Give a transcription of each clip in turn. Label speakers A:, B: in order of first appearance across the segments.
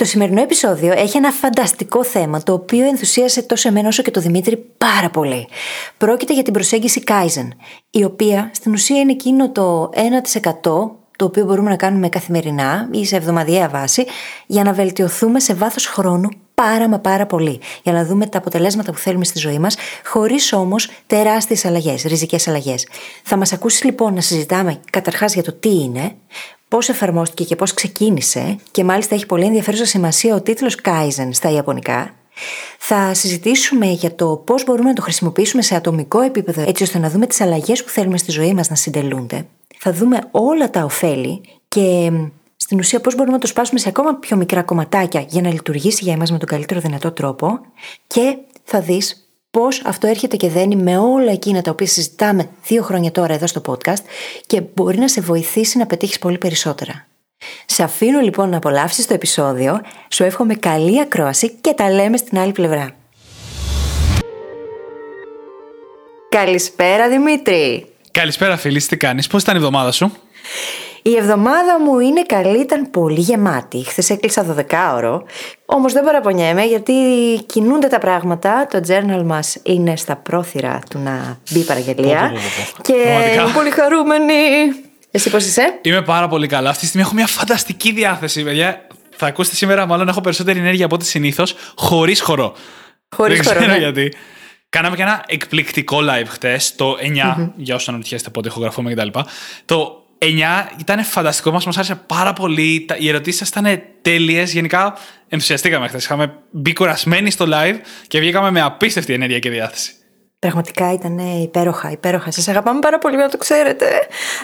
A: Το σημερινό επεισόδιο έχει ένα φανταστικό θέμα το οποίο ενθουσίασε τόσο εμένα όσο και το Δημήτρη πάρα πολύ. Πρόκειται για την προσέγγιση Kaizen, η οποία στην ουσία είναι εκείνο το 1% το οποίο μπορούμε να κάνουμε καθημερινά ή σε εβδομαδιαία βάση για να βελτιωθούμε σε βάθος χρόνου πάρα μα πάρα πολύ για να δούμε τα αποτελέσματα που θέλουμε στη ζωή μας χωρίς όμως τεράστιες αλλαγές, ριζικές αλλαγές. Θα μας ακούσεις λοιπόν να συζητάμε καταρχάς για το τι είναι, πώς εφαρμόστηκε και πώς ξεκίνησε, και μάλιστα έχει πολύ ενδιαφέρουσα σημασία ο τίτλος Kaizen στα Ιαπωνικά. Θα συζητήσουμε για το πώς μπορούμε να το χρησιμοποιήσουμε σε ατομικό επίπεδο, έτσι ώστε να δούμε τις αλλαγές που θέλουμε στη ζωή μας να συντελούνται. Θα δούμε όλα τα ωφέλη και στην ουσία πώς μπορούμε να το σπάσουμε σε ακόμα πιο μικρά κομματάκια για να λειτουργήσει για εμάς με τον καλύτερο δυνατό τρόπο. Και θα δεις πώς αυτό έρχεται και δένει με όλα εκείνα τα οποία συζητάμε δύο χρόνια τώρα εδώ στο podcast και μπορεί να σε βοηθήσει να πετύχεις πολύ περισσότερα. Σε αφήνω λοιπόν να απολαύσεις το επεισόδιο, σου εύχομαι καλή ακρόαση και τα λέμε στην άλλη πλευρά. Καλησπέρα Δημήτρη!
B: Καλησπέρα φίλη, τι κάνεις, πώς ήταν η εβδομάδα σου;
A: Η εβδομάδα μου είναι καλή, ήταν πολύ γεμάτη. Χθες έκλεισα 12ωρο. Όμως δεν παραπονιέμαι γιατί κινούνται τα πράγματα. Το journal μας είναι στα πρόθυρα του να μπει παραγγελία. Και είμαι πολύ χαρούμενη. Εσύ πώς είσαι;
B: Είμαι πάρα πολύ καλά. Αυτή τη στιγμή έχω μια φανταστική διάθεση, παιδιά. Θα ακούσετε σήμερα, μάλλον έχω περισσότερη ενέργεια από ό,τι συνήθως, χωρίς χορό.
A: Χωρίς χορό.
B: Δεν ξέρω
A: ναι.
B: γιατί. Κάναμε και ένα εκπληκτικό live χτε, το 9, για όσους αναρωτιέστε πότε ηχογραφούμε κτλ. Το 9 ήταν φανταστικό, μας άρεσε πάρα πολύ. Τα- Οι ερωτήσεις σας ήταν τέλειες. Γενικά ενθουσιαστήκαμε χθες. Είχαμε μπει κουρασμένοι στο live και βγήκαμε με απίστευτη ενέργεια και διάθεση.
A: Πραγματικά ήταν υπέροχα, υπέροχα. Σας αγαπάμε πάρα πολύ, να το ξέρετε.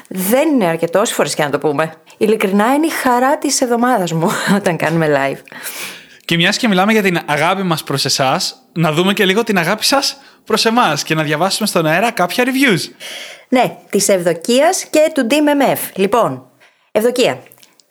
A: Δεν είναι αρκετό, όσε φορές και να το πούμε. Ειλικρινά είναι η χαρά της εβδομάδας μου όταν κάνουμε live.
B: Και μιας και μιλάμε για την αγάπη μας προς εσάς, να δούμε και λίγο την αγάπη σας προς εμάς και να διαβάσουμε στον αέρα κάποια reviews.
A: Ναι, της Ευδοκίας και του DMMF. Λοιπόν, Ευδοκία.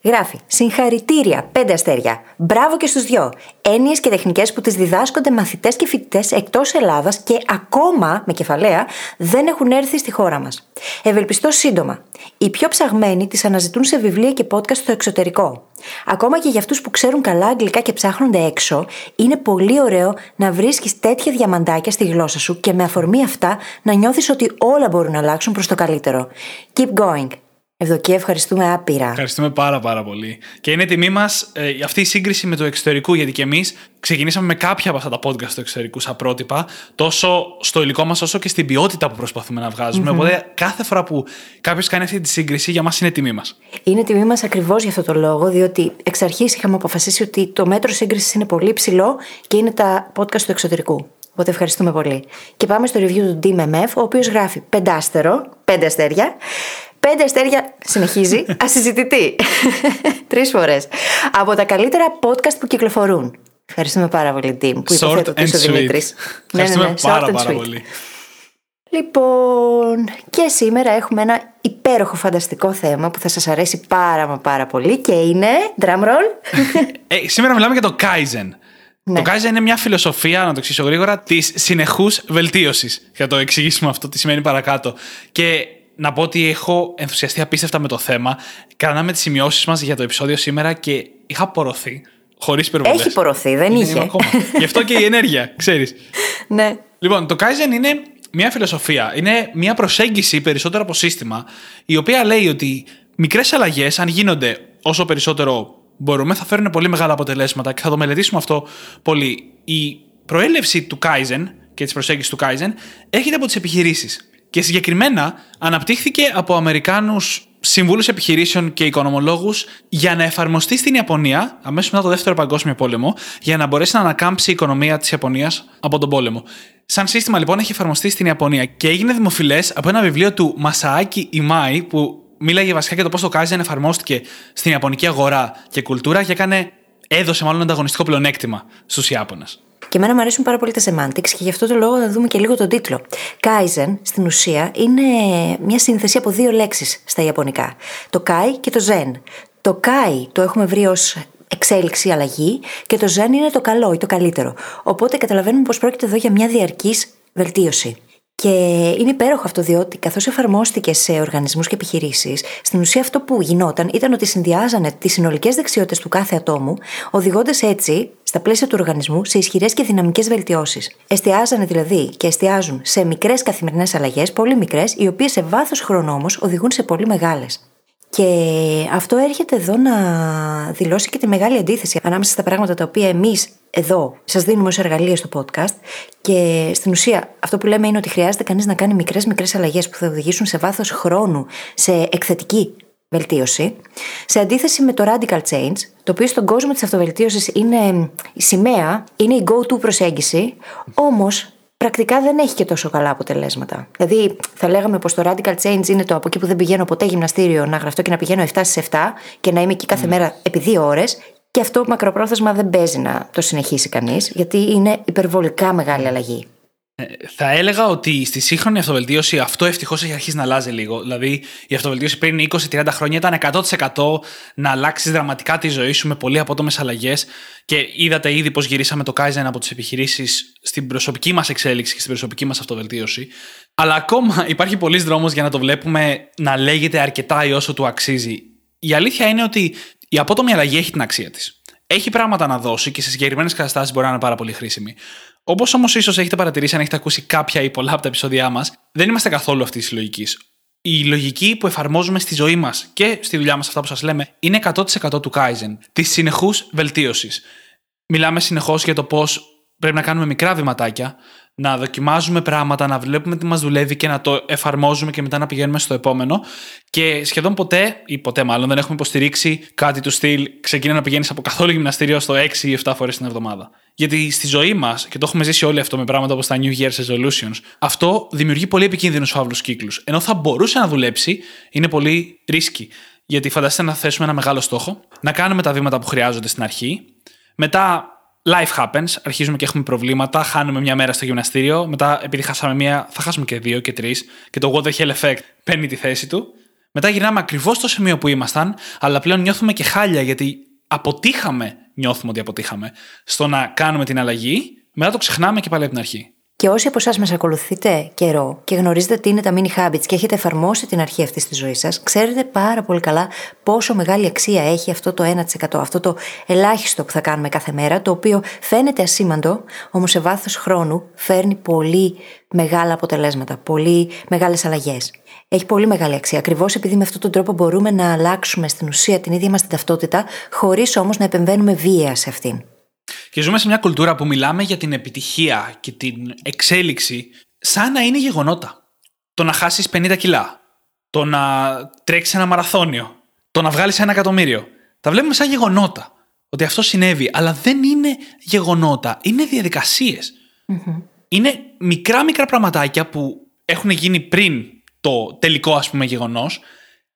A: Γράφει Συγχαρητήρια, πέντε αστέρια. Μπράβο και στους δυο. Έννοιες και τεχνικές που τις διδάσκονται μαθητές και φοιτητές εκτός Ελλάδας και ακόμα, με κεφαλαία, δεν έχουν έρθει στη χώρα μας. Ευελπιστώ σύντομα. Οι πιο ψαγμένοι τις αναζητούν σε βιβλία και podcast στο εξωτερικό. Ακόμα και για αυτούς που ξέρουν καλά αγγλικά και ψάχνονται έξω, είναι πολύ ωραίο να βρίσκεις τέτοια διαμαντάκια στη γλώσσα σου και με αφορμή αυτά να νιώθεις ότι όλα μπορούν να αλλάξουν προς το καλύτερο. Keep going. Ευδοκία, ευχαριστούμε άπειρα.
B: Ευχαριστούμε πάρα πάρα πολύ. Και είναι τιμή μας ε, αυτή η σύγκριση με το εξωτερικό, γιατί και εμείς ξεκινήσαμε με κάποια από αυτά τα podcast του εξωτερικού σαν πρότυπα, τόσο στο υλικό μας όσο και στην ποιότητα που προσπαθούμε να βγαζουμε Οπότε κάθε φορά που κάποιος κάνει αυτή τη σύγκριση, για μας είναι τιμή μας.
A: Είναι τιμή μας ακριβώς για αυτό το λόγο, διότι εξ αρχής είχαμε αποφασίσει ότι το μέτρο σύγκρισης είναι πολύ ψηλό και είναι τα podcast του εξωτερικού. Οπότε ευχαριστούμε πολύ. Και πάμε στο review του DMMF, ο οποίος γράφει πεντάστερο, πέντε αστέρια. Πέντε αστέρια συνεχίζει, ασυζητητή. Τρεις φορές. Από τα καλύτερα podcast που κυκλοφορούν. Ευχαριστούμε πάρα πολύ, Tim, που υποθέτω
B: Short
A: ότι
B: and
A: είσαι ο
B: sweet.
A: Δημήτρης.
B: Ευχαριστούμε πάρα,
A: short and
B: πάρα
A: sweet.
B: πολύ.
A: Λοιπόν, και σήμερα έχουμε ένα υπέροχο φανταστικό θέμα που θα σας αρέσει πάρα μα πάρα πολύ και είναι, drum roll,
B: Ε, σήμερα μιλάμε για το Kaizen.
A: Ναι.
B: Το Kaizen είναι μια φιλοσοφία, να το εξηγήσω γρήγορα, της συνεχούς βελτίωσης. Για να το εξηγήσουμε αυτό τι σημαίνει παρακάτω. Και να πω ότι έχω ενθουσιαστεί απίστευτα με το θέμα. Κάναμε τις σημειώσεις μας για το επεισόδιο σήμερα και είχα απορροθεί. Χωρίς υπερβολές.
A: έχει πορωθεί, δεν είχε.
B: Ακόμα. Γι' αυτό και η ενέργεια, ξέρεις.
A: ναι.
B: Λοιπόν, το Kaizen είναι μια φιλοσοφία. Είναι μια προσέγγιση περισσότερο από σύστημα, η οποία λέει ότι μικρές αλλαγές, αν γίνονται όσο περισσότερο μπορούμε, θα φέρουν πολύ μεγάλα αποτελέσματα και θα το μελετήσουμε αυτό πολύ. Η προέλευση του Kaizen και της προσέγγισης του Kaizen έρχεται από τις επιχειρήσεις. Και συγκεκριμένα αναπτύχθηκε από Αμερικάνους συμβούλους επιχειρήσεων και οικονομολόγους για να εφαρμοστεί στην Ιαπωνία αμέσως μετά το Δεύτερο Παγκόσμιο Πόλεμο, για να μπορέσει να ανακάμψει η οικονομία της Ιαπωνίας από τον πόλεμο. Σαν σύστημα λοιπόν έχει εφαρμοστεί στην Ιαπωνία και έγινε δημοφιλές από ένα βιβλίο του Μασαάκη Ιμάη που μίλαγε βασικά για το πώς το Kaizen εφαρμόστηκε στην Ιαπωνική αγορά και κουλτούρα και έκανε, έδωσε μάλλον ανταγωνιστικό πλεονέκτημα στους Ιάπωνες.
A: Και εμένα μου αρέσουν πάρα πολύ τα semantics και γι' αυτό το λόγο θα δούμε και λίγο τον τίτλο. Kaizen στην ουσία είναι μια σύνθεση από δύο λέξεις στα Ιαπωνικά. Το Kai και το Zen. Το Kai το έχουμε βρει ως εξέλιξη, αλλαγή και το Zen είναι το καλό ή το καλύτερο. Οπότε καταλαβαίνουμε πως πρόκειται εδώ για μια διαρκής βελτίωση. Και είναι υπέροχο αυτό διότι καθώς εφαρμόστηκε σε οργανισμούς και επιχειρήσεις, στην ουσία αυτό που γινόταν ήταν ότι συνδυάζανε τις συνολικές δεξιότητες του κάθε ατόμου, οδηγώντας έτσι στα πλαίσια του οργανισμού σε ισχυρές και δυναμικές βελτιώσεις. Εστιάζανε δηλαδή και εστιάζουν σε μικρές καθημερινές αλλαγές, πολύ μικρές, οι οποίες σε βάθος χρόνου όμως οδηγούν σε πολύ μεγάλες. Και αυτό έρχεται εδώ να δηλώσει και τη μεγάλη αντίθεση ανάμεσα στα πράγματα τα οποία εμείς εδώ σας δίνουμε ως εργαλεία στο podcast. Και στην ουσία, αυτό που λέμε είναι ότι χρειάζεται κανείς να κάνει μικρές μικρές αλλαγές που θα οδηγήσουν σε βάθος χρόνου σε εκθετική βελτίωση. Σε αντίθεση με το radical change, το οποίο στον κόσμο της αυτοβελτίωσης είναι η σημαία, είναι η go-to προσέγγιση, όμως πρακτικά δεν έχει και τόσο καλά αποτελέσματα. Δηλαδή, θα λέγαμε πως το radical change είναι το από εκεί που δεν πηγαίνω ποτέ γυμναστήριο να γραφτώ και να πηγαίνω 7 στις 7 και να είμαι εκεί κάθε mm. μέρα επί δύο ώρες. Και αυτό μακροπρόθεσμα δεν παίζει να το συνεχίσει κανείς, γιατί είναι υπερβολικά μεγάλη αλλαγή.
B: Ε, θα έλεγα ότι στη σύγχρονη αυτοβελτίωση αυτό ευτυχώς έχει αρχίσει να αλλάζει λίγο. Δηλαδή, η αυτοβελτίωση πριν 20-30 χρόνια ήταν 100% να αλλάξεις δραματικά τη ζωή σου με πολύ απότομες αλλαγές. Και είδατε ήδη πώς γυρίσαμε το Kaizen από τις επιχειρήσεις στην προσωπική μας εξέλιξη και στην προσωπική μας αυτοβελτίωση. Αλλά ακόμα υπάρχει πολλής δρόμος για να το βλέπουμε να λέγεται αρκετά ή όσο του αξίζει. Η αλήθεια είναι ότι η απότομη αλλαγή έχει την αξία της. Έχει πράγματα να δώσει και σε συγκεκριμένες καταστάσεις μπορεί να είναι πάρα πολύ χρήσιμη. Όπως όμως ίσως έχετε παρατηρήσει αν έχετε ακούσει κάποια ή πολλά από τα επεισόδια μας, δεν είμαστε καθόλου αυτή της λογικής. Η λογική που εφαρμόζουμε στη ζωή μας και στη δουλειά μας, αυτά που σας λέμε, είναι 100% του Kaizen, της συνεχούς βελτίωσης. Μιλάμε συνεχώς για το πώς πρέπει να κάνουμε μικρά βηματάκια, να δοκιμάζουμε πράγματα, να βλέπουμε τι μας δουλεύει και να το εφαρμόζουμε και μετά να πηγαίνουμε στο επόμενο. Και σχεδόν ποτέ, ή ποτέ μάλλον, δεν έχουμε υποστηρίξει κάτι του στυλ ξεκινά να πηγαίνεις από καθόλου γυμναστήριο στο 6 ή 7 φορές την εβδομάδα. Γιατί στη ζωή μας, και το έχουμε ζήσει όλοι αυτό με πράγματα όπως τα New Year's Resolutions, αυτό δημιουργεί πολύ επικίνδυνους φαύλους κύκλους. Ενώ θα μπορούσε να δουλέψει, είναι πολύ ρίσκι. Γιατί φανταστείτε να θέσουμε ένα μεγάλο στόχο, να κάνουμε τα βήματα που χρειάζονται στην αρχή, μετά life happens, αρχίζουμε και έχουμε προβλήματα, χάνουμε μια μέρα στο γυμναστήριο, μετά επειδή χάσαμε μία, θα χάσουμε και δύο και τρεις, και το water hell effect παίρνει τη θέση του. Μετά γυρνάμε ακριβώς στο σημείο που ήμασταν, αλλά πλέον νιώθουμε και χάλια γιατί αποτύχαμε, νιώθουμε ότι αποτύχαμε, στο να κάνουμε την αλλαγή, μετά το ξεχνάμε και πάλι από την αρχή.
A: Και όσοι από εσάς μας ακολουθείτε καιρό και γνωρίζετε τι είναι τα mini habits και έχετε εφαρμόσει την αρχή αυτής της ζωής σας, ξέρετε πάρα πολύ καλά πόσο μεγάλη αξία έχει αυτό το 1%, αυτό το ελάχιστο που θα κάνουμε κάθε μέρα, το οποίο φαίνεται ασήμαντο, όμως σε βάθος χρόνου φέρνει πολύ μεγάλα αποτελέσματα, πολύ μεγάλες αλλαγές. Έχει πολύ μεγάλη αξία, ακριβώς επειδή με αυτόν τον τρόπο μπορούμε να αλλάξουμε στην ουσία την ίδια μας την ταυτότητα, χωρίς όμως να επεμβαίνουμε βία σε αυτήν.
B: Και ζούμε σε μια κουλτούρα που μιλάμε για την επιτυχία και την εξέλιξη σαν να είναι γεγονότα. Το να χάσεις 50 κιλά, το να τρέξεις ένα μαραθώνιο, το να βγάλεις ένα εκατομμύριο. Τα βλέπουμε σαν γεγονότα. Ότι αυτό συνέβη, αλλά δεν είναι γεγονότα, είναι Είναι μικρά μικρά πραγματάκια που έχουν γίνει πριν το τελικό ας πούμε γεγονός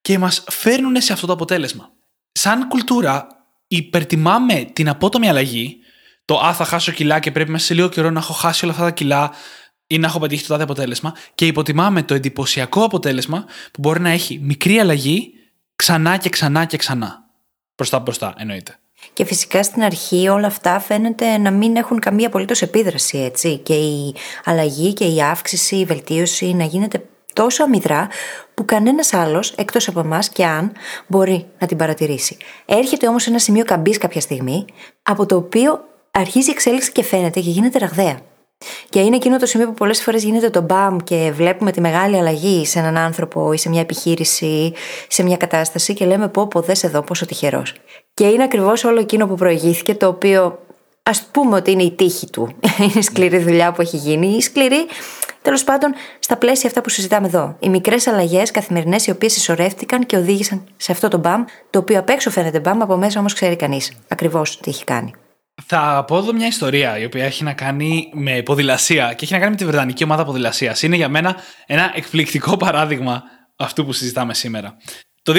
B: και μας φέρνουν σε αυτό το αποτέλεσμα. Σαν κουλτούρα υπερτιμάμε την απότομη αλλαγή, το Α, θα χάσω κιλά και πρέπει μέσα σε λίγο καιρό να έχω χάσει όλα αυτά τα κιλά ή να έχω πετύχει το τάδε αποτέλεσμα, και υποτιμάμε το εντυπωσιακό αποτέλεσμα που μπορεί να έχει μικρή αλλαγή ξανά και ξανά και ξανά. Μπροστά μπροστά, εννοείται.
A: Και φυσικά στην αρχή όλα αυτά φαίνεται να μην έχουν καμία απολύτως επίδραση, έτσι. Και η αλλαγή και η αύξηση, η βελτίωση να γίνεται τόσο αμυδρά που κανένας άλλος εκτός από εμάς και αν μπορεί να την παρατηρήσει. Έρχεται όμως ένα σημείο καμπής κάποια στιγμή, από το οποίο αρχίζει η εξέλιξη και φαίνεται και γίνεται ραγδαία. Και είναι εκείνο το σημείο που πολλές φορές γίνεται το μπαμ και βλέπουμε τη μεγάλη αλλαγή σε έναν άνθρωπο ή σε μια επιχείρηση, σε μια κατάσταση και λέμε πω πω δες εδώ πόσο τυχερός. Και είναι ακριβώς όλο εκείνο που προηγήθηκε το οποίο ας πούμε ότι είναι η τύχη του. είναι η σκληρή δουλειά που έχει γίνει, η σκληρή Τέλος πάντων, στα πλαίσια αυτά που συζητάμε εδώ. Οι μικρές αλλαγές καθημερινές οι οποίες συσσωρεύτηκαν και οδήγησαν σε αυτό το μπαμ, το οποίο απ' έξω φαίνεται μπαμ, από μέσα όμως ξέρει κανείς ακριβώς τι έχει κάνει.
B: Θα πω εδώ μια ιστορία η οποία έχει να κάνει με ποδηλασία και έχει να κάνει με τη Βρετανική ομάδα ποδηλασίας. Είναι για μένα ένα εκπληκτικό παράδειγμα αυτού που συζητάμε σήμερα. Το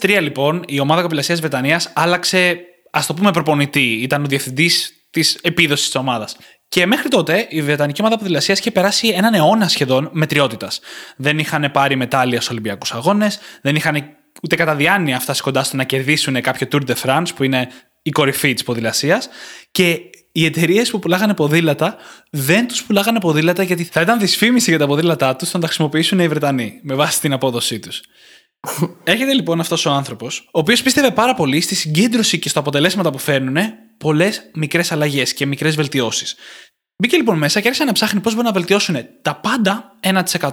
B: 2003 λοιπόν η ομάδα ποδηλασίας Βρετανίας άλλαξε, ας το πούμε, προπονητή. Ήταν ο διευθυντής της επίδοσης της ομάδας. Και μέχρι τότε η Βρετανική ομάδα ποδηλασίας είχε περάσει έναν αιώνα σχεδόν μετριότητας. Δεν είχαν πάρει μετάλλια στους Ολυμπιακούς Αγώνες, δεν είχαν ούτε κατά διάνοια φτάσει κοντά στο να κερδίσουν κάποιο Tour de France που είναι η κορυφή της ποδηλασίας. Και οι εταιρείες που πουλάγανε ποδήλατα δεν τους πουλάγανε ποδήλατα γιατί θα ήταν δυσφήμιση για τα ποδήλατά τους να τα χρησιμοποιήσουν οι Βρετανοί με βάση την απόδοσή τους. Έρχεται λοιπόν αυτός ο άνθρωπος, ο οποίος πίστευε πάρα πολύ στη συγκέντρωση και στα αποτελέσματα που φέρνουν πολλές μικρές αλλαγές και μικρές βελτιώσεις. Μπήκε λοιπόν μέσα και άρχισε να ψάχνει πώς μπορούν να βελτιώσουν τα πάντα 1%.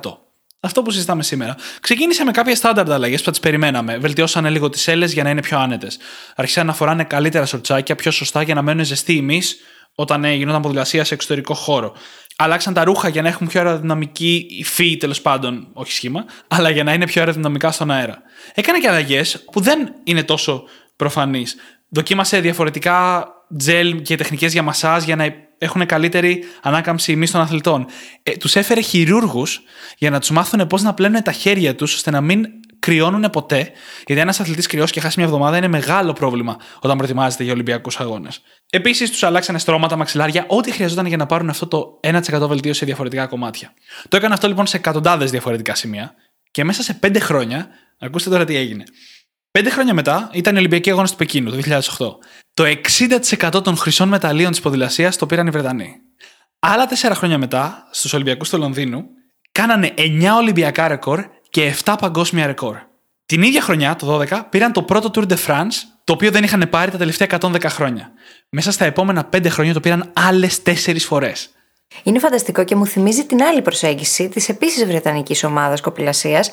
B: Αυτό που συζητάμε σήμερα. Ξεκίνησε με κάποια στάνταρ αλλαγές που θα τις περιμέναμε. Βελτιώσανε λίγο τις έλε για να είναι πιο άνετες. Άρχισαν να φοράνε καλύτερα σορτσάκια, πιο σωστά για να μένουν ζεστοί εμεί όταν ε, γινόταν ποδηλασία σε εξωτερικό χώρο. Αλλάξαν τα ρούχα για να έχουν πιο αεροδυναμική υφή, τέλος πάντων, όχι σχήμα, αλλά για να είναι πιο αεροδυναμικά στον αέρα. Έκανε και αλλαγές που δεν είναι τόσο προφανείς. Δοκίμασε διαφορετικά τζελ και τεχνικές για μασάζ για να έχουν καλύτερη ανάκαμψη ημί των αθλητών. Ε, τους έφερε χειρούργους για να τους μάθουν πώς να πλένουν τα χέρια τους ώστε να μην κρυώνουν ποτέ. Γιατί ένας αθλητής κρυώσει και χάσει μια εβδομάδα είναι μεγάλο πρόβλημα όταν προετοιμάζεται για Ολυμπιακούς Αγώνες. Επίσης, τους αλλάξανε στρώματα, μαξιλάρια, ό,τι χρειαζόταν για να πάρουν αυτό το 1% βελτίωση σε διαφορετικά κομμάτια. Το έκανε αυτό λοιπόν σε εκατοντάδες διαφορετικά σημεία και μέσα σε 5 χρόνια, ακούστε τώρα τι έγινε. Πέντε χρόνια μετά ήταν η Ολυμπιακή Αγώνα του Πεκίνου το 2008. Το 60% των χρυσών μεταλλίων της ποδηλασίας το πήραν οι Βρετανοί. Άλλα τέσσερα χρόνια μετά, στους Ολυμπιακούς του Λονδίνου, κάνανε 9 Ολυμπιακά ρεκόρ και 7 παγκόσμια ρεκόρ. Την ίδια χρονιά, το 2012, πήραν το πρώτο Tour de France, το οποίο δεν είχαν πάρει τα τελευταία 110 χρόνια. Μέσα στα επόμενα 5 χρόνια το πήραν άλλες 4 φορές.
A: Είναι φανταστικό και μου θυμίζει την άλλη προσέγγιση της επίσης βρετανικής ομάδας κοπηλασίας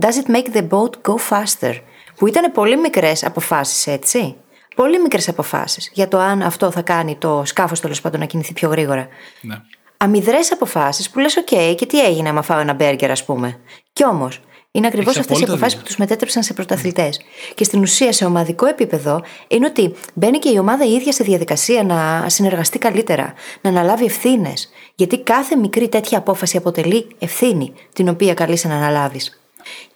A: Does it make the boat go faster? Που ήταν πολύ μικρές αποφάσεις, έτσι; Πολύ μικρές αποφάσεις για το αν αυτό θα κάνει το σκάφος τέλος πάντων να κινηθεί πιο γρήγορα.
B: Ναι.
A: Αμυδρές αποφάσεις που λες: OK, και τι έγινε άμα φάω ένα μπέργκερ, ας πούμε. Κι όμως, είναι ακριβώς αυτές οι αποφάσεις που τους μετέτρεψαν σε πρωταθλητές. Και στην ουσία, σε ομαδικό επίπεδο, είναι ότι μπαίνει και η ομάδα η ίδια σε διαδικασία να συνεργαστεί καλύτερα, να αναλάβει ευθύνες. Γιατί κάθε μικρή τέτοια απόφαση αποτελεί ευθύνη, την οποία καλείσαι να αναλάβεις.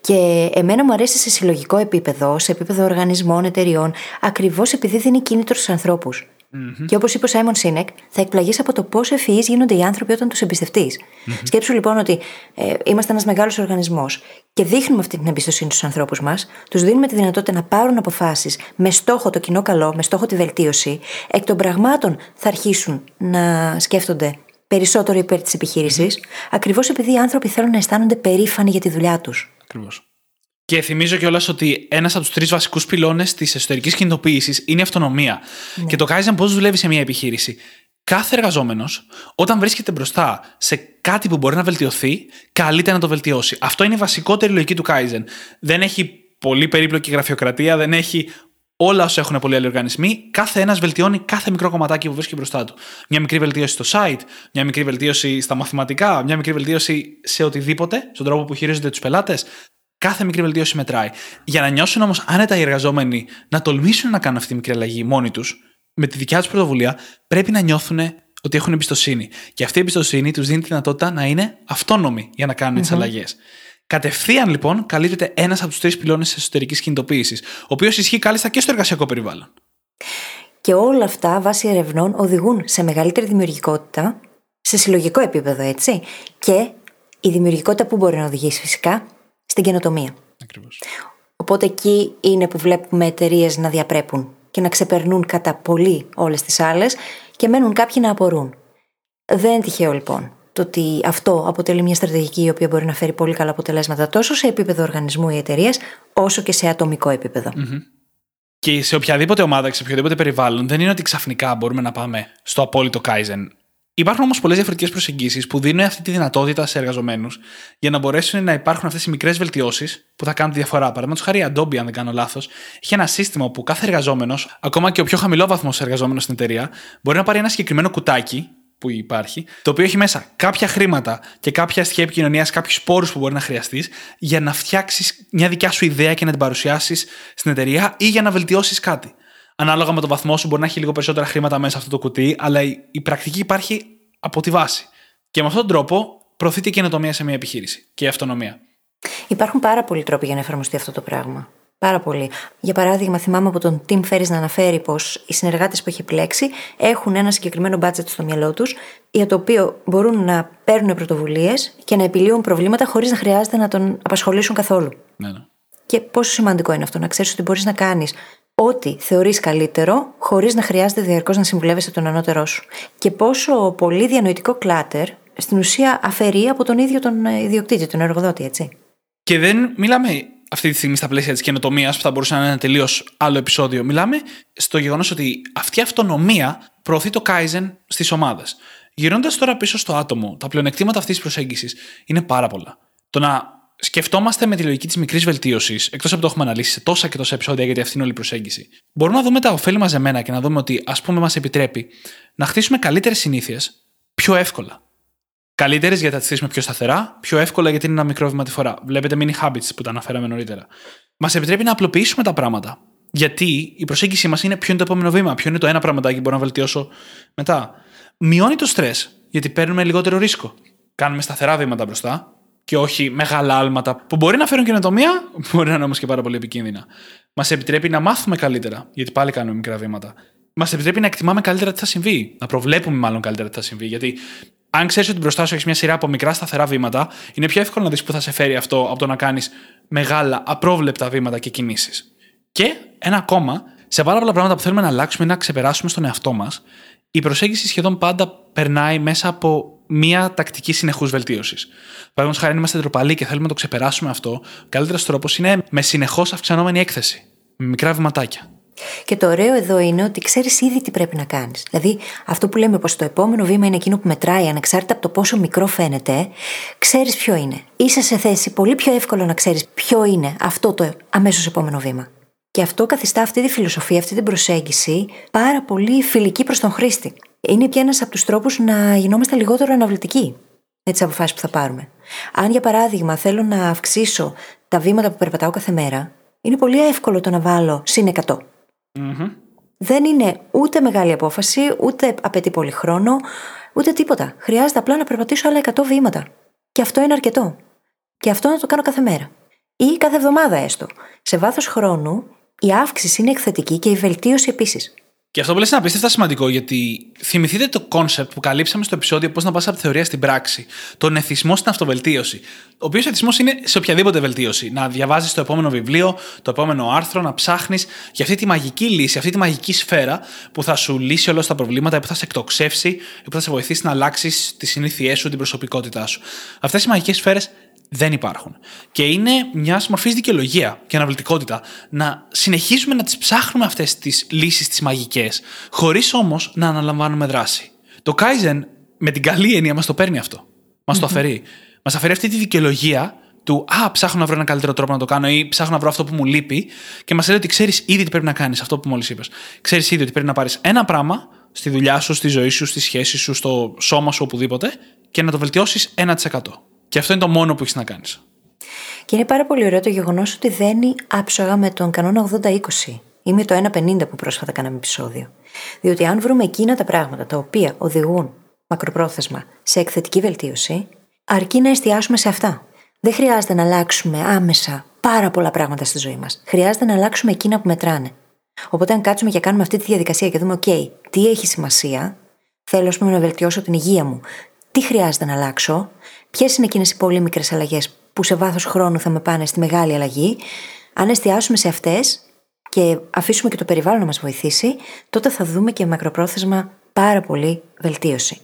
A: Και εμένα μου αρέσει σε συλλογικό επίπεδο, σε επίπεδο οργανισμών, εταιριών, ακριβώς επειδή δίνει κίνητρο στους ανθρώπους. Mm-hmm. Και όπως είπε ο Σάιμον Σίνεκ, θα εκπλαγείς από το πόσο ευφυείς γίνονται οι άνθρωποι όταν τους εμπιστευτείς. Mm-hmm. Σκέψου λοιπόν ότι ε, είμαστε ένας μεγάλος οργανισμός και δείχνουμε αυτή την εμπιστοσύνη στους ανθρώπους μας, τους δίνουμε τη δυνατότητα να πάρουν αποφάσεις με στόχο το κοινό καλό, με στόχο τη βελτίωση. Εκ των πραγμάτων θα αρχίσουν να σκέφτονται περισσότερο υπέρ της επιχείρησης, mm-hmm. ακριβώς επειδή οι άνθρωποι θέλουν να αισθάνονται περήφανοι για τη δουλειά τους.
B: Ακριβώς. Και θυμίζω κιόλας ότι ένας από τους τρεις βασικούς πυλώνες της εσωτερικής κινητοποίησης είναι η αυτονομία. Ναι. Και το Kaizen πώ δουλεύει σε μια επιχείρηση. Κάθε εργαζόμενος, όταν βρίσκεται μπροστά σε κάτι που μπορεί να βελτιωθεί, καλείται να το βελτιώσει. Αυτό είναι η βασικότερη λογική του Kaizen. Δεν έχει πολύ περίπλοκη γραφειοκρατία, δεν έχει όλα όσα έχουν πολλοί άλλοι οργανισμοί. Κάθε ένας βελτιώνει κάθε μικρό κομματάκι που βρίσκει μπροστά του. Μια μικρή βελτίωση στο site, μια μικρή βελτίωση στα μαθηματικά, μια μικρή βελτίωση σε οτιδήποτε, στον τρόπο που χειρίζονται τους πελάτες. Κάθε μικρή βελτίωση μετράει. Για να νιώσουν όμως άνετα οι εργαζόμενοι να τολμήσουν να κάνουν αυτή τη μικρή αλλαγή μόνοι τους, με τη δικιά τους πρωτοβουλία, πρέπει να νιώθουν ότι έχουν εμπιστοσύνη. Και αυτή η εμπιστοσύνη τους δίνει τη δυνατότητα να είναι αυτόνομοι για να κάνουν mm-hmm. τι αλλαγές. Κατευθείαν λοιπόν καλύπτεται ένας από τους τρεις πυλώνες της εσωτερικής κινητοποίησης, ο οποίος ισχύει κάλλιστα και στο εργασιακό περιβάλλον.
A: Και όλα αυτά, βάσει ερευνών, οδηγούν σε μεγαλύτερη δημιουργικότητα, σε συλλογικό επίπεδο, έτσι. Και η δημιουργικότητα που μπορεί να οδηγήσει φυσικά στην καινοτομία.
B: Ακριβώς.
A: Οπότε εκεί είναι που βλέπουμε εταιρείες να διαπρέπουν και να ξεπερνούν κατά πολύ όλες τις άλλες και μένουν κάποιοι να απορούν. Δεν είναι τυχαίο λοιπόν το ότι αυτό αποτελεί μια στρατηγική η οποία μπορεί να φέρει πολύ καλά αποτελέσματα τόσο σε επίπεδο οργανισμού ή εταιρείας, όσο και σε ατομικό
B: Και σε οποιαδήποτε ομάδα και σε οποιοδήποτε περιβάλλον, δεν είναι ότι ξαφνικά μπορούμε να πάμε στο απόλυτο Kaizen. Υπάρχουν όμως πολλές διαφορετικές προσεγγίσεις που δίνουν αυτή τη δυνατότητα σε εργαζομένους για να μπορέσουν να υπάρχουν αυτές οι μικρές βελτιώσεις που θα κάνουν τη διαφορά. Παραδείγματος χάρη, η Adobe, αν δεν κάνω λάθος, έχει ένα σύστημα που κάθε εργαζόμενος, ακόμα και ο πιο χαμηλό βαθμό εργαζόμενος στην εταιρεία, μπορεί να πάρει ένα συγκεκριμένο κουτάκι που υπάρχει, το οποίο έχει μέσα κάποια χρήματα και κάποια στοιχεία επικοινωνίας, κάποιους πόρους που μπορεί να χρειαστείς για να φτιάξεις μια δικιά σου ιδέα και να την παρουσιάσεις στην εταιρεία ή για να βελτιώσεις κάτι. Ανάλογα με το βαθμό σου, μπορεί να έχει λίγο περισσότερα χρήματα μέσα σε αυτό το κουτί, αλλά η, η πρακτική υπάρχει από τη βάση. Και με αυτόν τον τρόπο προωθείται η καινοτομία σε μια επιχείρηση και η αυτονομία.
A: Υπάρχουν πάρα πολλοί τρόποι για να εφαρμοστεί αυτό το πράγμα. Πάρα πολύ. Για παράδειγμα, θυμάμαι από τον Tim Ferris να αναφέρει πως οι συνεργάτες που έχει επιλέξει έχουν ένα συγκεκριμένο budget στο μυαλό τους, για το οποίο μπορούν να παίρνουν πρωτοβουλίες και να επιλύουν προβλήματα χωρίς να χρειάζεται να τον απασχολήσουν καθόλου.
B: Ναι, ναι.
A: Και πόσο σημαντικό είναι αυτό, να ξέρεις ότι μπορείς να κάνεις ό,τι θεωρείς καλύτερο, χωρίς να χρειάζεται διαρκώς να συμβουλεύεσαι τον ανώτερό σου. Και πόσο πολύ διανοητικό κλάτερ στην ουσία αφαιρεί από τον ίδιο τον ιδιοκτήτη, τον εργοδότη, έτσι.
B: Και δεν μιλάμε αυτή τη στιγμή στα πλαίσια της καινοτομίας, που θα μπορούσε να είναι ένα τελείως άλλο επεισόδιο. Μιλάμε στο γεγονός ότι αυτή η αυτονομία προωθεί το Kaizen στις ομάδες. Γυρνώντα τώρα πίσω στο άτομο, τα πλεονεκτήματα αυτής της προσέγγισης είναι πάρα πολλά. Το να σκεφτόμαστε με τη λογική της μικρής βελτίωσης, εκτός από το έχουμε αναλύσει σε τόσα και τόσα επεισόδια, γιατί αυτή είναι όλη η προσέγγιση, μπορούμε να δούμε τα ωφέλη μαζεμένα και να δούμε ότι, ας πούμε, μας επιτρέπει να χτίσουμε καλύτερες συνήθειες πιο εύκολα. Καλύτερες γιατί θα τις στήσουμε πιο σταθερά, πιο εύκολα γιατί είναι ένα μικρό βήμα τη φορά. Βλέπετε mini habits που τα αναφέραμε νωρίτερα. Μας επιτρέπει να απλοποιήσουμε τα πράγματα. Γιατί η προσέγγιση μας είναι ποιο είναι το επόμενο βήμα, ποιο είναι το ένα πραγματάκι που μπορώ να βελτιώσω μετά. Μειώνει το στρε, γιατί παίρνουμε λιγότερο ρίσκο. Κάνουμε σταθερά βήματα μπροστά και όχι μεγάλα άλματα που μπορεί να φέρουν καινοτομία, μπορεί να είναι όμως και πάρα πολύ επικίνδυνα. Μας επιτρέπει να μάθουμε καλύτερα, γιατί πάλι κάνουμε μικρά βήματα. Μας επιτρέπει να εκτιμάμε καλύτερα τι θα συμβεί, να προβλέπουμε μάλλον καλύτερα τι θα συμβεί. Γιατί αν ξέρεις ότι μπροστά σου έχεις μια σειρά από μικρά σταθερά βήματα, είναι πιο εύκολο να δεις που θα σε φέρει αυτό από το να κάνεις μεγάλα, απρόβλεπτα βήματα και κινήσεις. Και ένα ακόμα, σε πάρα πολλά πράγματα που θέλουμε να αλλάξουμε ή να ξεπεράσουμε στον εαυτό μας, η προσέγγιση σχεδόν πάντα περνάει μέσα από μια τακτική συνεχούς βελτίωσης. Παραδείγματος χάρη, αν είμαστε ντροπαλοί και θέλουμε να το ξεπεράσουμε αυτό, ο καλύτερος τρόπος είναι με συνεχώς αυξανόμενη έκθεση. Με μικρά βηματάκια.
A: Και το ωραίο εδώ είναι ότι ξέρεις ήδη τι πρέπει να κάνεις. Δηλαδή, αυτό που λέμε πως το επόμενο βήμα είναι εκείνο που μετράει, ανεξάρτητα από το πόσο μικρό φαίνεται, ξέρεις ποιο είναι. Είσαι σε θέση πολύ πιο εύκολο να ξέρεις ποιο είναι αυτό το αμέσως επόμενο βήμα. Και αυτό καθιστά αυτή τη φιλοσοφία, αυτή την προσέγγιση πάρα πολύ φιλική προς τον χρήστη. Είναι και ένας από τους τρόπους να γινόμαστε λιγότερο αναβλητικοί με τις αποφάσεις που θα πάρουμε. Αν για παράδειγμα θέλω να αυξήσω τα βήματα που περπατάω κάθε μέρα, είναι πολύ εύκολο το να βάλω συν 100. Δεν είναι ούτε μεγάλη απόφαση, ούτε απαιτεί πολύ χρόνο, ούτε τίποτα. Χρειάζεται απλά να περπατήσω άλλα 100 βήματα. Και αυτό είναι αρκετό. Και αυτό να το κάνω κάθε μέρα. Ή κάθε εβδομάδα έστω. Σε βάθος χρόνου η αύξηση είναι εκθετική και η βελτίωση επίσης.
B: Και αυτό που λες είναι απίστευτα σημαντικό, γιατί θυμηθείτε το concept που καλύψαμε στο επεισόδιο Πώς να πας από τη θεωρία στην πράξη. Τον εθισμό στην αυτοβελτίωση. Ο οποίος εθισμός είναι σε οποιαδήποτε βελτίωση. Να διαβάζεις το επόμενο βιβλίο, το επόμενο άρθρο, να ψάχνεις για αυτή τη μαγική λύση, αυτή τη μαγική σφαίρα που θα σου λύσει όλα τα προβλήματα, που θα σε εκτοξεύσει, που θα σε βοηθήσει να αλλάξεις τις συνήθειές σου, την προσωπικότητά σου. Αυτές οι μαγικές σφαίρες δεν υπάρχουν. Και είναι μια μορφής δικαιολογία και αναβλητικότητα να συνεχίσουμε να τις ψάχνουμε αυτές τις λύσεις, τις μαγικές, χωρίς όμως να αναλαμβάνουμε δράση. Το Kaizen με την καλή έννοια μας το παίρνει αυτό. Μας το αφαιρεί. Μας αφαιρεί αυτή τη δικαιολογία του Α, ψάχνω να βρω ένα καλύτερο τρόπο να το κάνω ή ψάχνω να βρω αυτό που μου λείπει και μας λέει ότι ξέρεις ήδη τι πρέπει να κάνεις, αυτό που μόλις είπες. Ξέρεις ήδη ότι πρέπει να πάρεις ένα πράγμα στη δουλειά σου, στη ζωή σου, στη σχέση σου, στο σώμα σου, οπουδήποτε και να το βελτιώσεις 1%. Και αυτό είναι το μόνο που έχεις να κάνεις.
A: Και είναι πάρα πολύ ωραίο το γεγονός ότι δένει άψογα με τον κανόνα 80-20 ή με το 1-50 που πρόσφατα κάναμε επεισόδιο. Διότι αν βρούμε εκείνα τα πράγματα τα οποία οδηγούν μακροπρόθεσμα σε εκθετική βελτίωση, αρκεί να εστιάσουμε σε αυτά. Δεν χρειάζεται να αλλάξουμε άμεσα πάρα πολλά πράγματα στη ζωή μας. Χρειάζεται να αλλάξουμε εκείνα που μετράνε. Οπότε, αν κάτσουμε και κάνουμε αυτή τη διαδικασία και δούμε, OK, τι έχει σημασία, θέλω πούμε, να βελτιώσω την υγεία μου, τι χρειάζεται να αλλάξω, ποιες είναι εκείνες οι πολύ μικρές αλλαγές που σε βάθος χρόνου θα με πάνε στη μεγάλη αλλαγή; Αν εστιάσουμε σε αυτές και αφήσουμε και το περιβάλλον να μας βοηθήσει, τότε θα δούμε και μακροπρόθεσμα πάρα πολύ βελτίωση.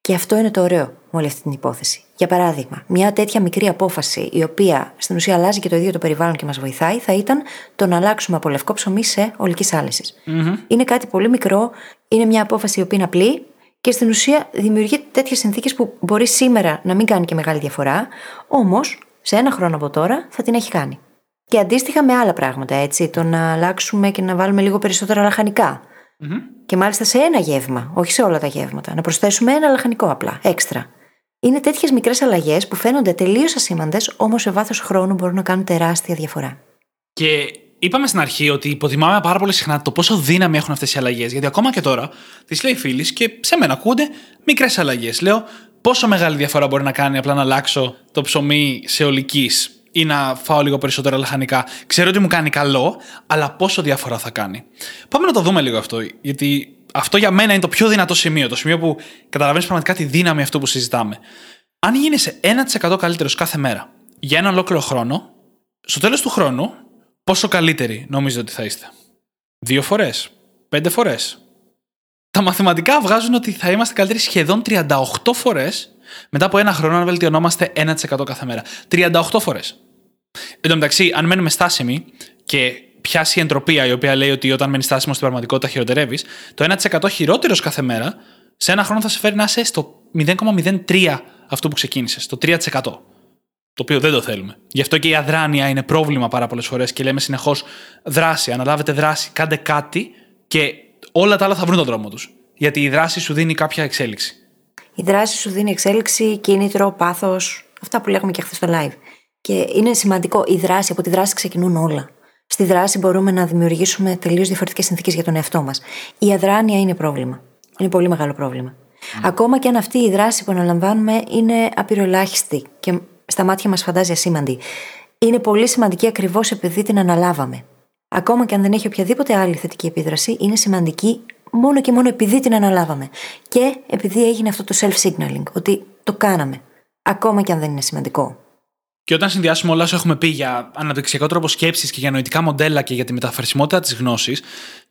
A: Και αυτό είναι το ωραίο με όλη αυτή την υπόθεση. Για παράδειγμα, μια τέτοια μικρή απόφαση, η οποία στην ουσία αλλάζει και το ίδιο το περιβάλλον και μας βοηθάει, θα ήταν το να αλλάξουμε από λευκό ψωμί σε ολική Είναι κάτι πολύ μικρό, είναι μια απόφαση η οποία είναι απλή, και στην ουσία δημιουργεί τέτοιες συνθήκες που μπορεί σήμερα να μην κάνει και μεγάλη διαφορά, όμως σε ένα χρόνο από τώρα θα την έχει κάνει. Και αντίστοιχα με άλλα πράγματα, έτσι. Το να αλλάξουμε και να βάλουμε λίγο περισσότερα λαχανικά. Mm-hmm. Και μάλιστα σε ένα γεύμα, όχι σε όλα τα γεύματα. Να προσθέσουμε ένα λαχανικό απλά, έξτρα. Είναι τέτοιες μικρές αλλαγές που φαίνονται τελείως ασήμαντες, όμως σε βάθος χρόνου μπορούν να κάνουν τεράστια διαφορά.
B: Και Είπαμε στην αρχή ότι υποτιμάμε πάρα πολύ συχνά το πόσο δύναμη έχουν αυτές οι αλλαγές. Γιατί ακόμα και τώρα τις λέει φίλης και σε μένα ακούγονται μικρές αλλαγές. Λέω πόσο μεγάλη διαφορά μπορεί να κάνει απλά να αλλάξω το ψωμί σε ολικής ή να φάω λίγο περισσότερα λαχανικά. Ξέρω ότι μου κάνει καλό, αλλά πόσο διαφορά θα κάνει. Πάμε να το δούμε λίγο αυτό, γιατί αυτό για μένα είναι το πιο δυνατό σημείο. Το σημείο που καταλαβαίνεις πραγματικά τη δύναμη αυτού που συζητάμε. Αν γίνεσαι 1% καλύτερος κάθε μέρα για ένα ολόκληρο χρόνο, στο τέλος του χρόνου, πόσο καλύτεροι νομίζετε ότι θα είστε; Δύο φορές, πέντε φορές; Τα μαθηματικά βγάζουν ότι θα είμαστε καλύτεροι σχεδόν 38 φορές μετά από ένα χρόνο αν βελτιωνόμαστε 1% κάθε μέρα. 38 φορές. Εν τω μεταξύ, αν μένουμε στάσιμοι και πιάσει η εντροπία η οποία λέει ότι όταν μένεις στάσιμος στην πραγματικότητα χειροτερεύεις, το 1% χειρότερος κάθε μέρα σε ένα χρόνο θα σε φέρει να είσαι στο 0,03 αυτό που ξεκίνησες, το 3%. Το οποίο δεν το θέλουμε. Γι' αυτό και η αδράνεια είναι πρόβλημα πάρα πολλές φορές και λέμε συνεχώς δράση, αναλάβετε δράση, κάντε κάτι και όλα τα άλλα θα βρουν τον δρόμο τους. Γιατί η δράση σου δίνει κάποια εξέλιξη.
A: Η δράση σου δίνει εξέλιξη, κίνητρο, πάθος, αυτά που λέγαμε και χθες στο live. Και είναι σημαντικό η δράση, από τη δράση ξεκινούν όλα. Στη δράση μπορούμε να δημιουργήσουμε τελείως διαφορετικές συνθήκες για τον εαυτό μας. Η αδράνεια είναι πρόβλημα. Είναι πολύ μεγάλο πρόβλημα. Ακόμα και αν αυτή η δράση που αναλαμβάνουμε είναι απειροελάχιστη και στα μάτια μας φαντάζει ασήμαντη. Είναι πολύ σημαντική ακριβώς επειδή την αναλάβαμε. Ακόμα και αν δεν έχει οποιαδήποτε άλλη θετική επίδραση, είναι σημαντική μόνο και μόνο επειδή την αναλάβαμε. Και επειδή έγινε αυτό το self-signaling, ότι το κάναμε. Ακόμα και αν δεν είναι σημαντικό.
B: Και όταν συνδυάσουμε όλα όσα έχουμε πει για αναπτυξιακό τρόπο σκέψης και για νοητικά μοντέλα και για τη μεταφρασιμότητα της γνώσης,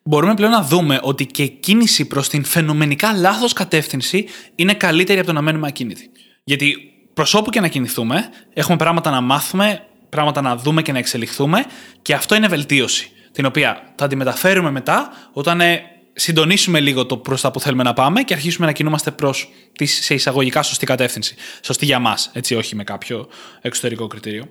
B: μπορούμε πλέον να δούμε ότι και η κίνηση προς την φαινομενικά λάθος κατεύθυνση είναι καλύτερη από το να μένουμε ακίνητοι. Γιατί προς όπου και να κινηθούμε, έχουμε πράγματα να μάθουμε, πράγματα να δούμε και να εξελιχθούμε, και αυτό είναι βελτίωση. Την οποία θα τη μεταφέρουμε μετά όταν ε, συντονίσουμε λίγο το προς τα που θέλουμε να πάμε και αρχίσουμε να κινούμαστε προς τη σε εισαγωγικά σωστή κατεύθυνση. Σωστή για μας, έτσι, όχι με κάποιο εξωτερικό κριτήριο.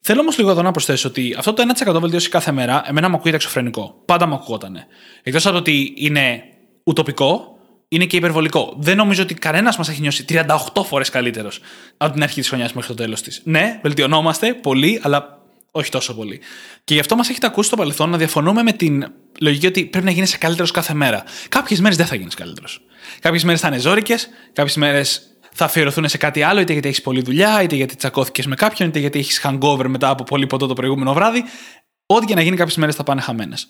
B: Θέλω όμως λίγο εδώ να προσθέσω ότι αυτό το 1% βελτίωση κάθε μέρα, εμένα μου ακούγεται εξωφρενικό. Πάντα μου ακούγονταν. Εκτός από το ότι είναι ουτοπικό, είναι και υπερβολικό. Δεν νομίζω ότι κανένας μας έχει νιώσει 38 φορές καλύτερος από την αρχή της χρονιάς μέχρι το τέλος της. Ναι, βελτιωνόμαστε πολύ, αλλά όχι τόσο πολύ. Και γι' αυτό μας έχετε ακούσει στο παρελθόν να διαφωνούμε με την λογική ότι πρέπει να γίνει καλύτερος κάθε μέρα. Κάποιες μέρες δεν θα γίνεις καλύτερος. Κάποιες μέρες θα είναι ζώρικες, κάποιες μέρες θα αφιερωθούν σε κάτι άλλο, είτε γιατί έχεις πολλή δουλειά, είτε γιατί τσακώθηκες με κάποιον, είτε γιατί έχεις hangover μετά από πολύ ποτό το προηγούμενο βράδυ. Ό,τι και να γίνει, κάποιες μέρες θα πάνε χαμένες.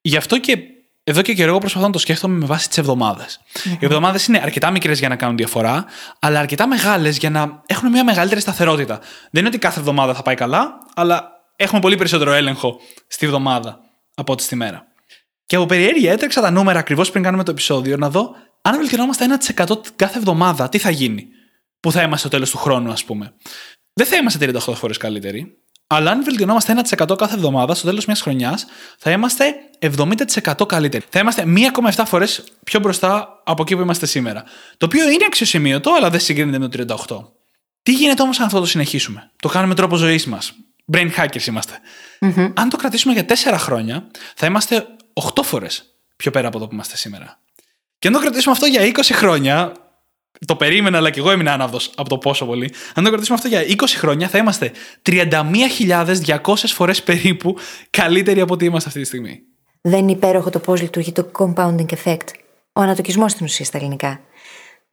B: Γι' αυτό και εδώ και καιρό εγώ προσπαθώ να το σκέφτομαι με βάση τις εβδομάδες. Mm-hmm. Οι εβδομάδες είναι αρκετά μικρές για να κάνουν διαφορά, αλλά αρκετά μεγάλες για να έχουν μια μεγαλύτερη σταθερότητα. Δεν είναι ότι κάθε εβδομάδα θα πάει καλά, αλλά έχουμε πολύ περισσότερο έλεγχο στη εβδομάδα από ό,τι στη μέρα. Και από περιέργεια έτρεξα τα νούμερα ακριβώς πριν κάνουμε το επεισόδιο να δω αν βελτιωνόμαστε 1% κάθε εβδομάδα, τι θα γίνει. Που θα είμαστε στο τέλος του χρόνου, ας πούμε. Δεν θα είμαστε 38 φορέ καλύτεροι, αλλά αν βελτιωνόμαστε 1% κάθε εβδομάδα, στο τέλος μιας χρονιάς, θα είμαστε 70% καλύτεροι. Θα είμαστε 1,7 φορές πιο μπροστά από εκεί που είμαστε σήμερα. Το οποίο είναι αξιοσημείωτο, αλλά δεν συγκρίνεται με το 38. Τι γίνεται όμως αν αυτό το συνεχίσουμε; Το κάνουμε τρόπο ζωής μας. Brain hackers ειμαστε Αν το κρατήσουμε για 4 χρόνια, θα είμαστε 8 φορές πιο πέρα από εδώ που είμαστε σήμερα. Και αν το κρατήσουμε αυτό για 20 χρόνια, το περίμενα, αλλά και εγώ έμεινα άναυδος από το πόσο πολύ. Αν το κρατήσουμε αυτό για 20 χρόνια, θα είμαστε 31.200 φορές περίπου καλύτεροι από ό,τι είμαστε αυτή τη στιγμή.
A: Δεν είναι υπέροχο το πώς λειτουργεί το compounding effect. Ο ανατοκισμός στην ουσία στα ελληνικά.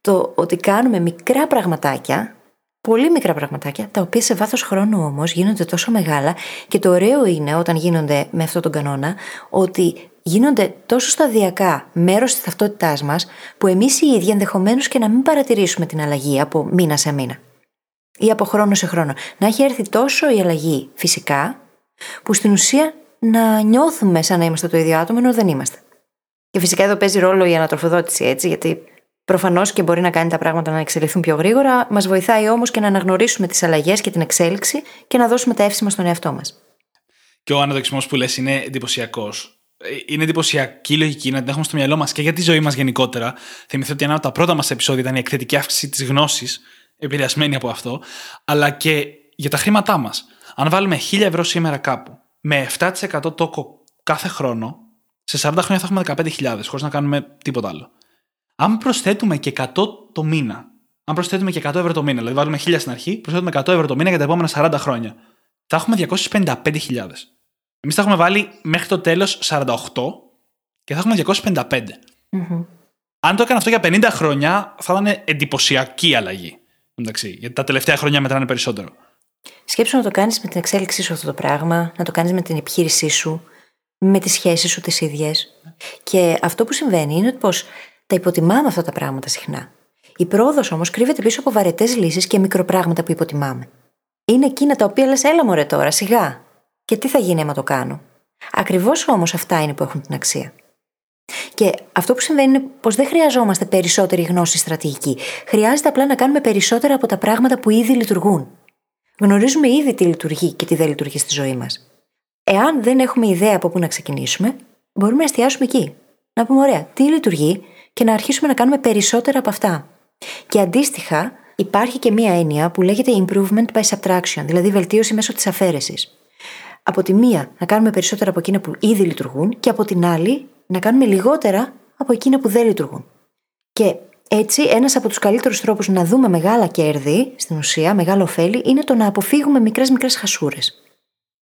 A: Το ότι κάνουμε μικρά πραγματάκια, πολύ μικρά πραγματάκια, τα οποία σε βάθος χρόνου όμως γίνονται τόσο μεγάλα και το ωραίο είναι όταν γίνονται με αυτόν τον κανόνα ότι γίνονται τόσο σταδιακά μέρος της ταυτότητάς μας, που εμείς οι ίδιοι ενδεχομένως και να μην παρατηρήσουμε την αλλαγή από μήνα σε μήνα ή από χρόνο σε χρόνο. Να έχει έρθει τόσο η αλλαγή φυσικά, που στην ουσία να νιώθουμε σαν να είμαστε το ίδιο άτομο, ενώ δεν είμαστε. Και φυσικά εδώ παίζει ρόλο η ανατροφοδότηση, έτσι, γιατί προφανώς και μπορεί να κάνει τα πράγματα να εξελιχθούν πιο γρήγορα, μας βοηθάει όμως και να αναγνωρίσουμε τις αλλαγές και την εξέλιξη και να δώσουμε τα εύσημα στον εαυτό μας.
B: Και ο αναδοξισμός που λες είναι εντυπωσιακός είναι εντυπωσιακή λογική να την έχουμε στο μυαλό μας και για τη ζωή μας γενικότερα. Θυμηθείτε ότι ένα από τα πρώτα μας επεισόδια ήταν η εκθετική αύξηση της γνώσης, επηρεασμένη από αυτό, αλλά και για τα χρήματά μας. Αν βάλουμε 1000 ευρώ σήμερα κάπου με 7% τόκο κάθε χρόνο, σε 40 χρόνια θα έχουμε 15.000 χωρίς να κάνουμε τίποτα άλλο. Αν προσθέτουμε και 100 το μήνα, αν προσθέτουμε και 100 ευρώ το μήνα, δηλαδή βάλουμε 1000 στην αρχή, προσθέτουμε 100 ευρώ το μήνα για τα επόμενα 40 χρόνια, θα έχουμε 255.000. Εμείς θα έχουμε βάλει μέχρι το τέλος 48 και θα έχουμε 255. Mm-hmm. Αν το έκανα αυτό για 50 χρόνια, θα ήταν εντυπωσιακή αλλαγή. Εντάξει, γιατί τα τελευταία χρόνια μετράνε περισσότερο.
A: Σκέψου να το κάνεις με την εξέλιξή σου αυτό το πράγμα, να το κάνεις με την επιχείρησή σου, με τις σχέσεις σου τις ίδιες. Και αυτό που συμβαίνει είναι πως τα υποτιμάμε αυτά τα πράγματα συχνά. Η πρόοδος όμως κρύβεται πίσω από βαρετές λύσεις και μικροπράγματα που υποτιμάμε. Είναι εκείνα τα οποία λες, έλα μωρέ τώρα, σιγά. Και τι θα γίνει άμα το κάνω; Ακριβώς όμως αυτά είναι που έχουν την αξία. Και αυτό που συμβαίνει είναι πως δεν χρειαζόμαστε περισσότερη γνώση στρατηγική. Χρειάζεται απλά να κάνουμε περισσότερα από τα πράγματα που ήδη λειτουργούν. Γνωρίζουμε ήδη τι λειτουργεί και τι δεν λειτουργεί στη ζωή μας. Εάν δεν έχουμε ιδέα από πού να ξεκινήσουμε, μπορούμε να εστιάσουμε εκεί. Να πούμε, ωραία, τι λειτουργεί και να αρχίσουμε να κάνουμε περισσότερα από αυτά. Και αντίστοιχα, υπάρχει και μία έννοια που λέγεται improvement by subtraction, δηλαδή βελτίωση μέσω της αφαίρεσης. Από τη μία, να κάνουμε περισσότερα από εκείνα που ήδη λειτουργούν, και από την άλλη, να κάνουμε λιγότερα από εκείνα που δεν λειτουργούν. Και έτσι, ένας από τους καλύτερους τρόπους να δούμε μεγάλα κέρδη, στην ουσία, μεγάλο ωφέλη, είναι το να αποφύγουμε μικρέ-μικρέ χασούρες.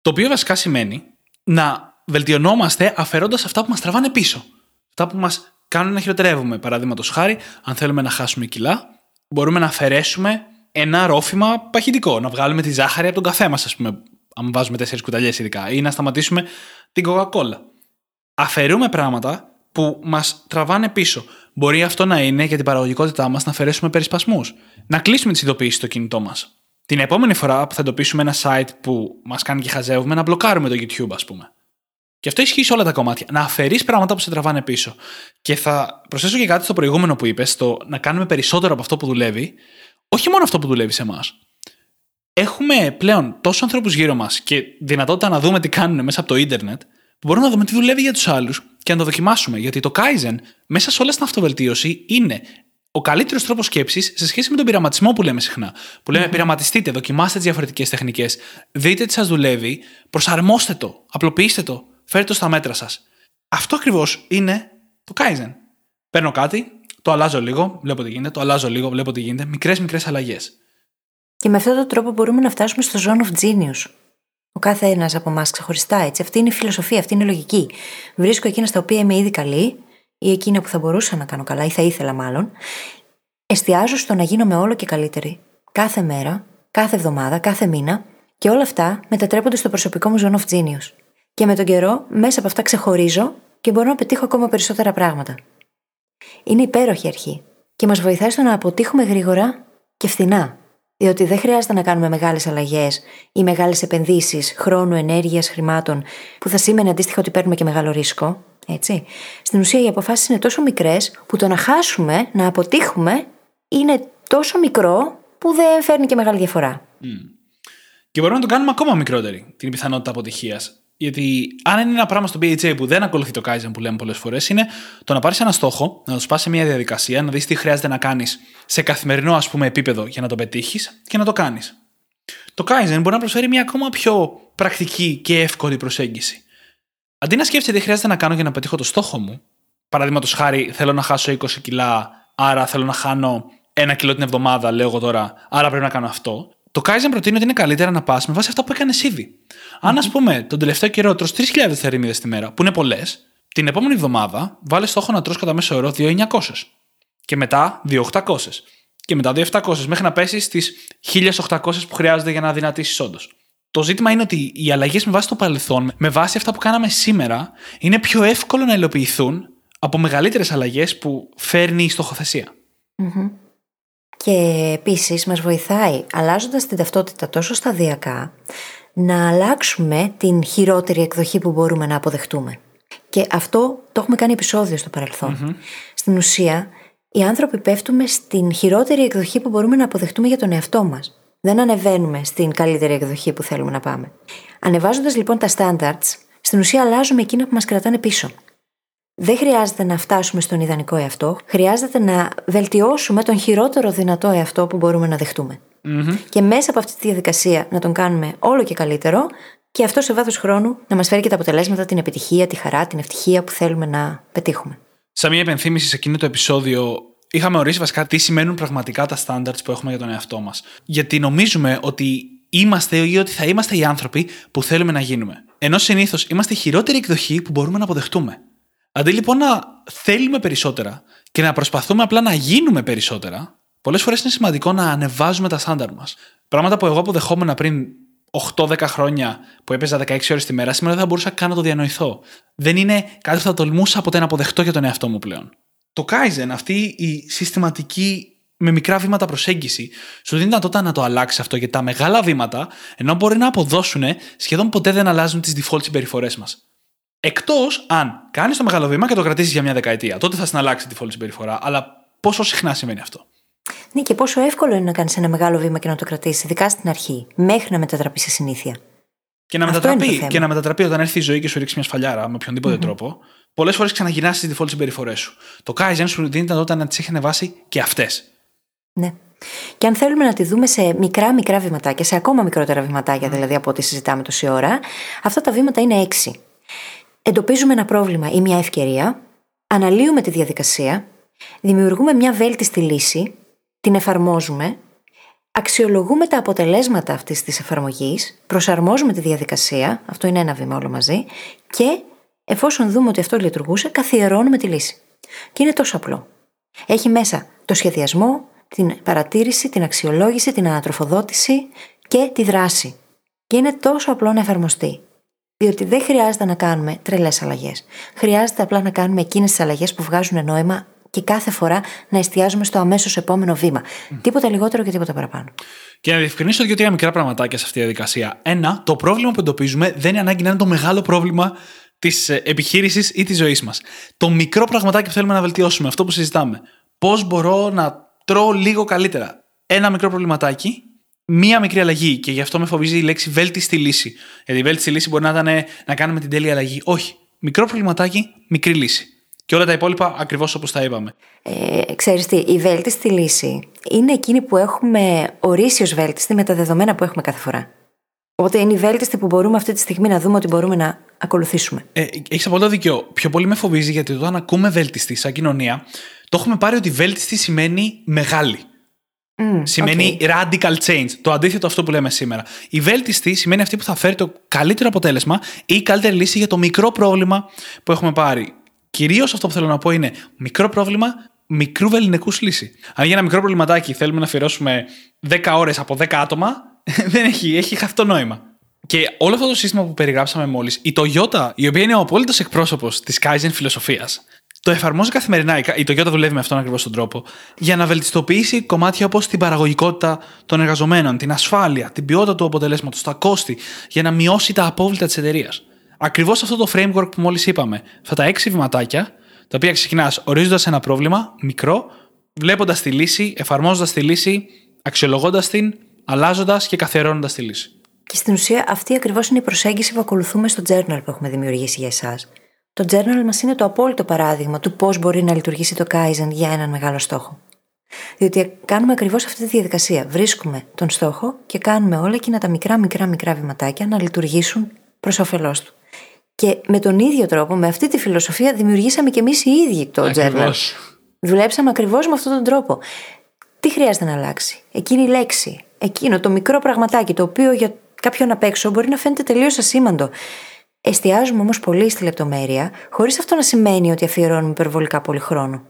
B: Το οποίο βασικά σημαίνει να βελτιωνόμαστε αφαιρώντας αυτά που μας τραβάνε πίσω. Αυτά που μας κάνουν να χειροτερεύουμε. Παραδείγματος χάρη, αν θέλουμε να χάσουμε κιλά, μπορούμε να αφαιρέσουμε ένα ρόφημα παχυντικό. Να βγάλουμε τη ζάχαρη από τον καφέ μας, ας πούμε, αν βάζουμε τέσσερις κουταλιές ειδικά, ή να σταματήσουμε την κοκακόλα. Αφαιρούμε πράγματα που μας τραβάνε πίσω. Μπορεί αυτό να είναι για την παραγωγικότητά μας να αφαιρέσουμε περισπασμούς. Να κλείσουμε τις ειδοποιήσεις στο κινητό μας. Την επόμενη φορά που θα εντοπίσουμε ένα site που μας κάνει και χαζεύουμε, να μπλοκάρουμε το YouTube, ας πούμε. Και αυτό ισχύει σε όλα τα κομμάτια. Να αφαιρείς πράγματα που σε τραβάνε πίσω. Και θα προσθέσω και κάτι στο προηγούμενο που είπες, το να κάνουμε περισσότερο από αυτό που δουλεύει, όχι μόνο αυτό που δουλεύει σε εμάς. Έχουμε πλέον τόσους ανθρώπους γύρω μας και δυνατότητα να δούμε τι κάνουν μέσα από το ίντερνετ, που μπορούμε να δούμε τι δουλεύει για τους άλλους και να το δοκιμάσουμε. Γιατί το Kaizen μέσα σε όλα στην αυτοβελτίωση είναι ο καλύτερος τρόπος σκέψης σε σχέση με τον πειραματισμό που λέμε συχνά. Που λέμε mm-hmm. πειραματιστείτε, δοκιμάστε τις διαφορετικές τεχνικές, δείτε τι σας δουλεύει, προσαρμόστε το, απλοποιήστε το, φέρτε το στα μέτρα σας. Αυτό ακριβώς είναι το Kaizen. Παίρνω κάτι, το αλλάζω λίγο, βλέπω τι γίνεται, το αλλάζω λίγο, βλέπω τι γίνεται, μικρές μικρές αλλαγές.
A: Και με αυτόν τον τρόπο μπορούμε να φτάσουμε στο zone of genius. Ο κάθε ένας από εμάς ξεχωριστά έτσι. Αυτή είναι η φιλοσοφία, αυτή είναι η λογική. Βρίσκω εκείνα στα οποία είμαι ήδη καλή ή εκείνα που θα μπορούσα να κάνω καλά ή θα ήθελα μάλλον. Εστιάζω στο να γίνομαι όλο και καλύτερη. Κάθε μέρα, κάθε εβδομάδα, κάθε μήνα και όλα αυτά μετατρέπονται στο προσωπικό μου zone of genius. Και με τον καιρό, μέσα από αυτά ξεχωρίζω και μπορώ να πετύχω ακόμα περισσότερα πράγματα. Είναι υπέροχη αρχή και μας βοηθάει στο να αποτύχουμε γρήγορα και φθηνά. Διότι δεν χρειάζεται να κάνουμε μεγάλες αλλαγές ή μεγάλες επενδύσεις χρόνου, ενέργειας, χρημάτων, που θα σήμαινε αντίστοιχα ότι παίρνουμε και μεγάλο ρίσκο. Έτσι. Στην ουσία, οι αποφάσεις είναι τόσο μικρές που το να χάσουμε, να αποτύχουμε, είναι τόσο μικρό που δεν φέρνει και μεγάλη διαφορά. Mm.
B: Και μπορούμε να το κάνουμε ακόμα μικρότερη την πιθανότητα αποτυχίας. Γιατί αν είναι ένα πράγμα στο BHA που δεν ακολουθεί το Kaizen που λέμε πολλές φορές, είναι το να πάρεις ένα στόχο, να το σπάσει σε μια διαδικασία, να δεις τι χρειάζεται να κάνεις σε καθημερινό ας πούμε, επίπεδο για να το πετύχεις και να το κάνεις. Το Kaizen μπορεί να προσφέρει μια ακόμα πιο πρακτική και εύκολη προσέγγιση. Αντί να σκέφτεσαι τι χρειάζεται να κάνω για να πετύχω το στόχο μου, παραδείγματος χάρη θέλω να χάσω 20 κιλά, άρα θέλω να χάνω ένα κιλό την εβδομάδα, λέω εγώ τώρα, άρα πρέπει να κάνω αυτό. Το Kaizen προτείνει ότι είναι καλύτερα να πας με βάση αυτά που έκανε ήδη. Αν, ας πούμε, τον τελευταίο καιρό τρως 3.000 θερμίδε τη μέρα, που είναι πολλές, την επόμενη εβδομάδα βάλε στόχο να τρως κατά μέσο όρο 2.900. Και μετά 2.800. Και μετά 2.700 μέχρι να πέσεις στις 1.800 που χρειάζεται για να δυνατήσεις όντως. Το ζήτημα είναι ότι οι αλλαγές με βάση το παρελθόν, με βάση αυτά που κάναμε σήμερα, είναι πιο εύκολο να υλοποιηθούν από μεγαλύτερες αλλαγές που φέρνει η στοχοθεσία.
A: Mm-hmm. Και επίσης μας βοηθάει, αλλάζοντας την ταυτότητα τόσο σταδιακά, να αλλάξουμε την χειρότερη εκδοχή που μπορούμε να αποδεχτούμε. Και αυτό το έχουμε κάνει επεισόδιο στο παρελθον Στην ουσία, οι άνθρωποι πέφτουμε στην χειρότερη εκδοχή που μπορούμε να αποδεχτούμε για τον εαυτό μας. Δεν ανεβαίνουμε στην καλύτερη εκδοχή που θέλουμε να πάμε. Ανεβάζοντας λοιπόν τα standards, στην ουσία αλλάζουμε εκείνα που μας κρατάνε πίσω. Δεν χρειάζεται να φτάσουμε στον ιδανικό εαυτό, χρειάζεται να βελτιώσουμε τον χειρότερο δυνατό εαυτό που μπορούμε να δεχτούμε. Mm-hmm. Και μέσα από αυτή τη διαδικασία να τον κάνουμε όλο και καλύτερο και αυτό σε βάθος χρόνου να μας φέρει και τα αποτελέσματα, την επιτυχία, τη χαρά, την ευτυχία που θέλουμε να πετύχουμε.
B: Σαν μια επενθύμηση σε εκείνο το επεισόδιο, είχαμε ορίσει βασικά τι σημαίνουν πραγματικά τα standards που έχουμε για τον εαυτό μας. Γιατί νομίζουμε ότι είμαστε ή ότι θα είμαστε οι άνθρωποι που θέλουμε να γίνουμε. Ενώ συνήθως είμαστε η χειρότερη εκδοχή που μπορούμε να αποδεχτούμε. Αντί λοιπόν να θέλουμε περισσότερα και να προσπαθούμε απλά να γίνουμε περισσότερα, Πολλές φορές είναι σημαντικό να ανεβάζουμε τα στάνταρ μας. Πράγματα που εγώ αποδεχόμουν πριν 8-10 χρόνια που έπαιζα 16 ώρες τη μέρα, σήμερα δεν θα μπορούσα καν να το διανοηθώ. Δεν είναι κάτι που θα τολμούσα ποτέ να αποδεχτώ για τον εαυτό μου πλέον. Το Kaizen, αυτή η συστηματική με μικρά βήματα προσέγγιση, σου δίνει δυνατότητα να το αλλάξεις αυτό γιατί τα μεγάλα βήματα, ενώ μπορεί να αποδώσουν, σχεδόν ποτέ δεν αλλάζουν τις default συμπεριφορές μας. Εκτός αν κάνεις το μεγάλο βήμα και το κρατήσεις για μια δεκαετία. Τότε θα συναλλάξει τη default συμπεριφορά. Αλλά πόσο συχνά σημαίνει αυτό;
A: Ναι, και πόσο εύκολο είναι να κάνεις ένα μεγάλο βήμα και να το κρατήσεις, ειδικά στην αρχή, μέχρι να μετατραπείς σε συνήθεια.
B: Και να, μετατραπεί, και να μετατραπεί όταν έρθει η ζωή και σου ρίξει μια σφαλιάρα με οποιονδήποτε mm-hmm. τρόπο, πολλές φορές ξαναγυρνάς τι default συμπεριφορές σου. Το Kaizen σου δίνει δυνατότητα να τις έχει ανεβάσει και αυτές.
A: Ναι. Και αν θέλουμε να τη δούμε σε μικρά μικρά βηματάκια, σε ακόμα μικρότερα βηματάκια δηλαδή από ό,τι συζητάμε τόση ώρα, αυτά τα βήματα είναι έξι. Εντοπίζουμε ένα πρόβλημα ή μια ευκαιρία, αναλύουμε τη διαδικασία, δημιουργούμε μια βέλτιστη λύση, την εφαρμόζουμε, αξιολογούμε τα αποτελέσματα αυτής της εφαρμογής, προσαρμόζουμε τη διαδικασία, αυτό είναι ένα βήμα όλο μαζί, και εφόσον δούμε ότι αυτό λειτουργούσε, καθιερώνουμε τη λύση. Και είναι τόσο απλό. Έχει μέσα το σχεδιασμό, την παρατήρηση, την αξιολόγηση, την ανατροφοδότηση και τη δράση. Και είναι τόσο απλό να εφαρμοστεί. Διότι δεν χρειάζεται να κάνουμε τρελές αλλαγές. Χρειάζεται απλά να κάνουμε εκείνες τις αλλαγές που βγάζουν νόημα και κάθε φορά να εστιάζουμε στο αμέσως επόμενο βήμα. Τίποτα λιγότερο και τίποτα παραπάνω.
B: Και να διευκρινίσω δύο-τρία μικρά πραγματάκια σε αυτή τη διαδικασία. Ένα, το πρόβλημα που εντοπίζουμε δεν είναι ανάγκη να είναι το μεγάλο πρόβλημα της ε, επιχείρησης ή της ζωής μας. Το μικρό πραγματάκι που θέλουμε να βελτιώσουμε, αυτό που συζητάμε. Πώς μπορώ να τρώω λίγο καλύτερα. Ένα μικρό προβληματάκι, μία μικρή αλλαγή. Και γι' αυτό με φοβίζει η λέξη βέλτιστη λύση. Γιατί η βέλτιστη λύση μπορεί να ήταν να κάνουμε την τέλεια αλλαγή. Όχι. Μικρό προβληματάκι, μικρή λύση. Και όλα τα υπόλοιπα ακριβώς όπως τα είπαμε.
A: Ε, ξέρεις τι, η βέλτιστη λύση είναι εκείνη που έχουμε ορίσει ως βέλτιστη με τα δεδομένα που έχουμε κάθε φορά. Οπότε είναι η βέλτιστη που μπορούμε αυτή τη στιγμή να δούμε ότι μπορούμε να ακολουθήσουμε.
B: Ε, Έχεις απόλυτο δίκιο. Πιο πολύ με φοβίζει γιατί όταν ακούμε βέλτιστη σαν κοινωνία, το έχουμε πάρει ότι βέλτιστη σημαίνει μεγάλη. Mm, σημαίνει okay. radical change. Το αντίθετο αυτό που λέμε σήμερα. Η βέλτιστη σημαίνει αυτή που θα φέρει το καλύτερο αποτέλεσμα ή η καλύτερη λύση για το μικρό πρόβλημα που έχουμε πάρει. Κυρίως αυτό που θέλω να πω είναι μικρό πρόβλημα, μικρού βεληνικούς λύση. Αν για ένα μικρό προβληματάκι θέλουμε να αφιερώσουμε 10 ώρες από 10 άτομα, δεν έχει, έχει χαθεί το νόημα. Και όλο αυτό το σύστημα που περιγράψαμε μόλις, η Toyota, η οποία είναι ο απόλυτος εκπρόσωπος της Kaizen φιλοσοφίας, το εφαρμόζει καθημερινά. Η Toyota δουλεύει με αυτόν ακριβώς τον τρόπο για να βελτιστοποιήσει κομμάτια όπως την παραγωγικότητα των εργαζομένων, την ασφάλεια, την ποιότητα του αποτελέσματος, τα κόστη, για να μειώσει τα απόβλητα της εταιρείας. Ακριβώς αυτό το framework που μόλις είπαμε. Αυτά τα έξι βηματάκια, τα οποία ξεκινάς ορίζοντας ένα πρόβλημα μικρό, βλέποντας τη λύση, εφαρμόζοντας τη λύση, αξιολογώντας την, αλλάζοντας και καθιερώνοντας τη λύση.
A: Και στην ουσία αυτή ακριβώς είναι η προσέγγιση που ακολουθούμε στο journal που έχουμε δημιουργήσει για εσάς. Το journal μας είναι το απόλυτο παράδειγμα του πώς μπορεί να λειτουργήσει το Kaizen για έναν μεγάλο στόχο. Διότι κάνουμε ακριβώς αυτή τη διαδικασία. Βρίσκουμε τον στόχο και κάνουμε όλα εκείνα τα μικρά, μικρά, μικρά βηματάκια να λειτουργήσουν προς όφελός του. Και με τον ίδιο τρόπο, με αυτή τη φιλοσοφία, δημιουργήσαμε κι εμείς οι ίδιοι το journal. Δουλέψαμε ακριβώς με αυτόν τον τρόπο. Τι χρειάζεται να αλλάξει, Εκείνη η λέξη, εκείνο το μικρό πραγματάκι, το οποίο για κάποιον απ' έξω μπορεί να φαίνεται τελείως ασήμαντο. Εστιάζουμε όμως πολύ στη λεπτομέρεια, χωρίς αυτό να σημαίνει ότι αφιερώνουμε υπερβολικά πολύ χρόνο.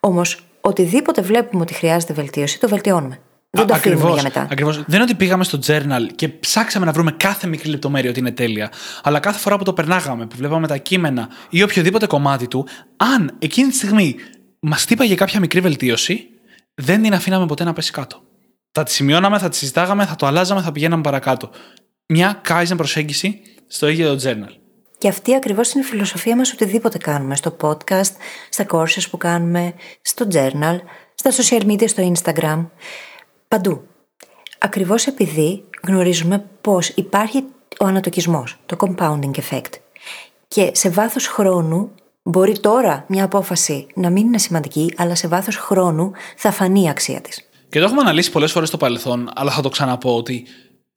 A: Όμως, οτιδήποτε βλέπουμε ότι χρειάζεται βελτίωση, το βελτιώνουμε. Δεν το αφήνουμε για μετά.
B: Ακριβώς. Δεν είναι ότι πήγαμε στο journal και ψάξαμε να βρούμε κάθε μικρή λεπτομέρεια ότι είναι τέλεια. Αλλά κάθε φορά που το περνάγαμε, που βλέπαμε τα κείμενα ή οποιοδήποτε κομμάτι του, αν εκείνη τη στιγμή μας τύπαγε κάποια μικρή βελτίωση, δεν την αφήναμε ποτέ να πέσει κάτω. Θα τη σημειώναμε, θα τη συζητάγαμε, θα το αλλάζαμε, θα πηγαίναμε παρακάτω. Μια Kaizen προσέγγιση στο ίδιο το journal.
A: Και αυτή ακριβώς είναι η φιλοσοφία μας οτιδήποτε κάνουμε. Στο podcast, στα courses που κάνουμε, στο journal, στα social media, στο Instagram. Παντού. Ακριβώς επειδή γνωρίζουμε πώ υπάρχει ο ανατοκισμός, το compounding effect. Και σε βάθος χρόνου μπορεί τώρα μια απόφαση να μην είναι σημαντική, αλλά σε βάθος χρόνου θα φανεί η αξία της.
B: Και το έχουμε αναλύσει πολλές φορές στο παρελθόν, αλλά θα το ξαναπώ ότι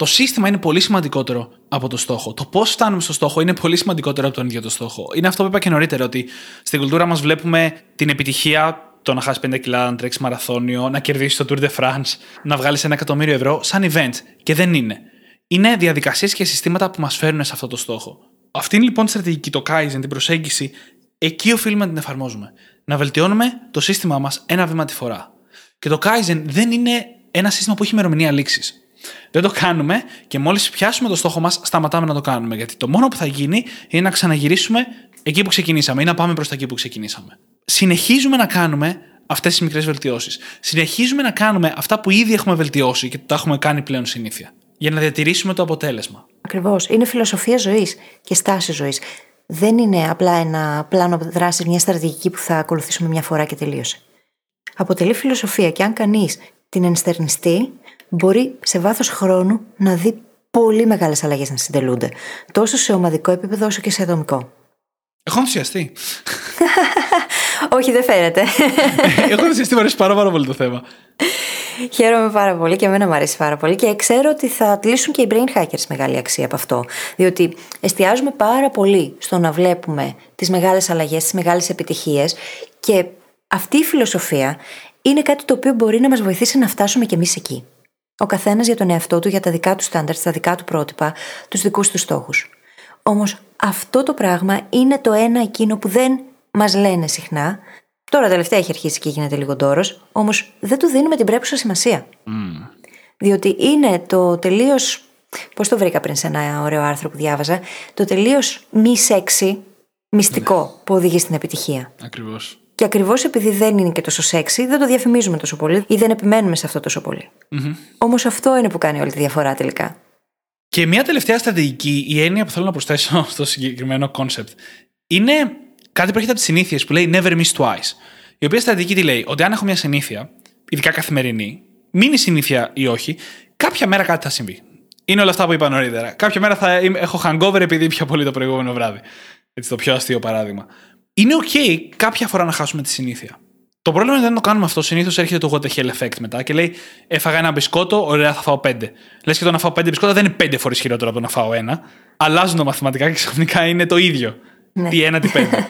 B: το σύστημα είναι πολύ σημαντικότερο από το στόχο. Το πώς φτάνουμε στο στόχο είναι πολύ σημαντικότερο από τον ίδιο το στόχο. Είναι αυτό που είπα και νωρίτερα, ότι στην κουλτούρα μας βλέπουμε την επιτυχία το να χάσεις 50 κιλά, να τρέξεις μαραθώνιο, να κερδίσεις το Tour de France, να βγάλεις ένα εκατομμύριο ευρώ σαν event. Και δεν είναι. Είναι διαδικασίες και συστήματα που μας φέρνουν σε αυτό το στόχο. Αυτή είναι λοιπόν η στρατηγική, το Kaizen, την προσέγγιση. Εκεί οφείλουμε να την εφαρμόζουμε. Να βελτιώνουμε το σύστημά μας ένα βήμα τη φορά. Και το Kaizen δεν είναι ένα σύστημα που έχει ημερομηνία λήξης. Δεν το κάνουμε και μόλις πιάσουμε το στόχο μας, σταματάμε να το κάνουμε. Γιατί το μόνο που θα γίνει είναι να ξαναγυρίσουμε εκεί που ξεκινήσαμε ή να πάμε προς τα εκεί που ξεκινήσαμε. Συνεχίζουμε να κάνουμε αυτές τις μικρές βελτιώσεις. Συνεχίζουμε να κάνουμε αυτά που ήδη έχουμε βελτιώσει και τα έχουμε κάνει πλέον συνήθεια. Για να διατηρήσουμε το αποτέλεσμα.
A: Ακριβώς. Είναι φιλοσοφία ζωής και στάση ζωής. Δεν είναι απλά ένα πλάνο δράσης, μια στρατηγική που θα ακολουθήσουμε μια φορά και τελείωσε. Αποτελεί φιλοσοφία και αν κανείς την ενστερνιστεί, μπορεί σε βάθος χρόνου να δει πολύ μεγάλες αλλαγές να συντελούνται. Τόσο σε ομαδικό επίπεδο όσο και σε ατομικό.
B: Έχω ενθουσιαστεί.
A: Όχι, δεν φαίνεται.
B: Έχω ενθουσιαστεί, μου αρέσει πάρα, πάρα πολύ το θέμα.
A: Χαίρομαι πάρα πολύ και εμένα μου αρέσει πάρα πολύ και ξέρω ότι θα τλήσουν και οι brain hackers μεγάλη αξία από αυτό. Διότι εστιάζουμε πάρα πολύ στο να βλέπουμε τις μεγάλες αλλαγές, τις μεγάλες επιτυχίες και αυτή η φιλοσοφία είναι κάτι το οποίο μπορεί να μας βοηθήσει να φτάσουμε κι εμείς εκεί. Ο καθένας για τον εαυτό του, για τα δικά του στάνταρτ, τα δικά του πρότυπα, τους δικούς του στόχους. Όμως αυτό το πράγμα είναι το ένα εκείνο που δεν μας λένε συχνά. Τώρα τελευταία έχει αρχίσει και γίνεται λίγο ντόρος, όμως δεν του δίνουμε την πρέπουσα σημασία. Διότι είναι το τελείως. Πώς το βρήκα πριν σε ένα ωραίο άρθρο που διάβαζα, το τελείως μη σεξι μυστικό που οδηγεί στην επιτυχία.
B: Ακριβώς.
A: Και ακριβώς επειδή δεν είναι και τόσο σεξι, δεν το διαφημίζουμε τόσο πολύ ή δεν επιμένουμε σε αυτό τόσο πολύ. Όμως αυτό είναι που κάνει όλη τη διαφορά τελικά.
B: Και μια τελευταία στρατηγική, η έννοια που θέλω να προσθέσω στο συγκεκριμένο concept, είναι κάτι που έρχεται από τις συνήθειες που λέει never miss twice. Η οποία στρατηγική τι λέει, ότι αν έχω μια συνήθεια, ειδικά καθημερινή, μείνει συνήθεια ή όχι, κάποια μέρα κάτι θα συμβεί. Είναι όλα αυτά που είπα νωρίτερα. Κάποια μέρα θα είμαι- έχω hangover επειδή πιο πολύ το προηγούμενο βράδυ. Έτσι, το πιο αστείο παράδειγμα. Είναι OK κάποια φορά να χάσουμε τη συνήθεια. Το πρόβλημα είναι ότι δεν το κάνουμε αυτό. Συνήθως έρχεται το what the hell effect μετά και λέει: Έφαγα ένα μπισκότο, ωραία, θα φάω πέντε. Λες και το να φάω πέντε μπισκότα δεν είναι πέντε φορές χειρότερο από το να φάω ένα. Αλλάζουν τα μαθηματικά και ξαφνικά είναι το ίδιο.
A: Ναι.
B: Τι ένα, τι πέντε.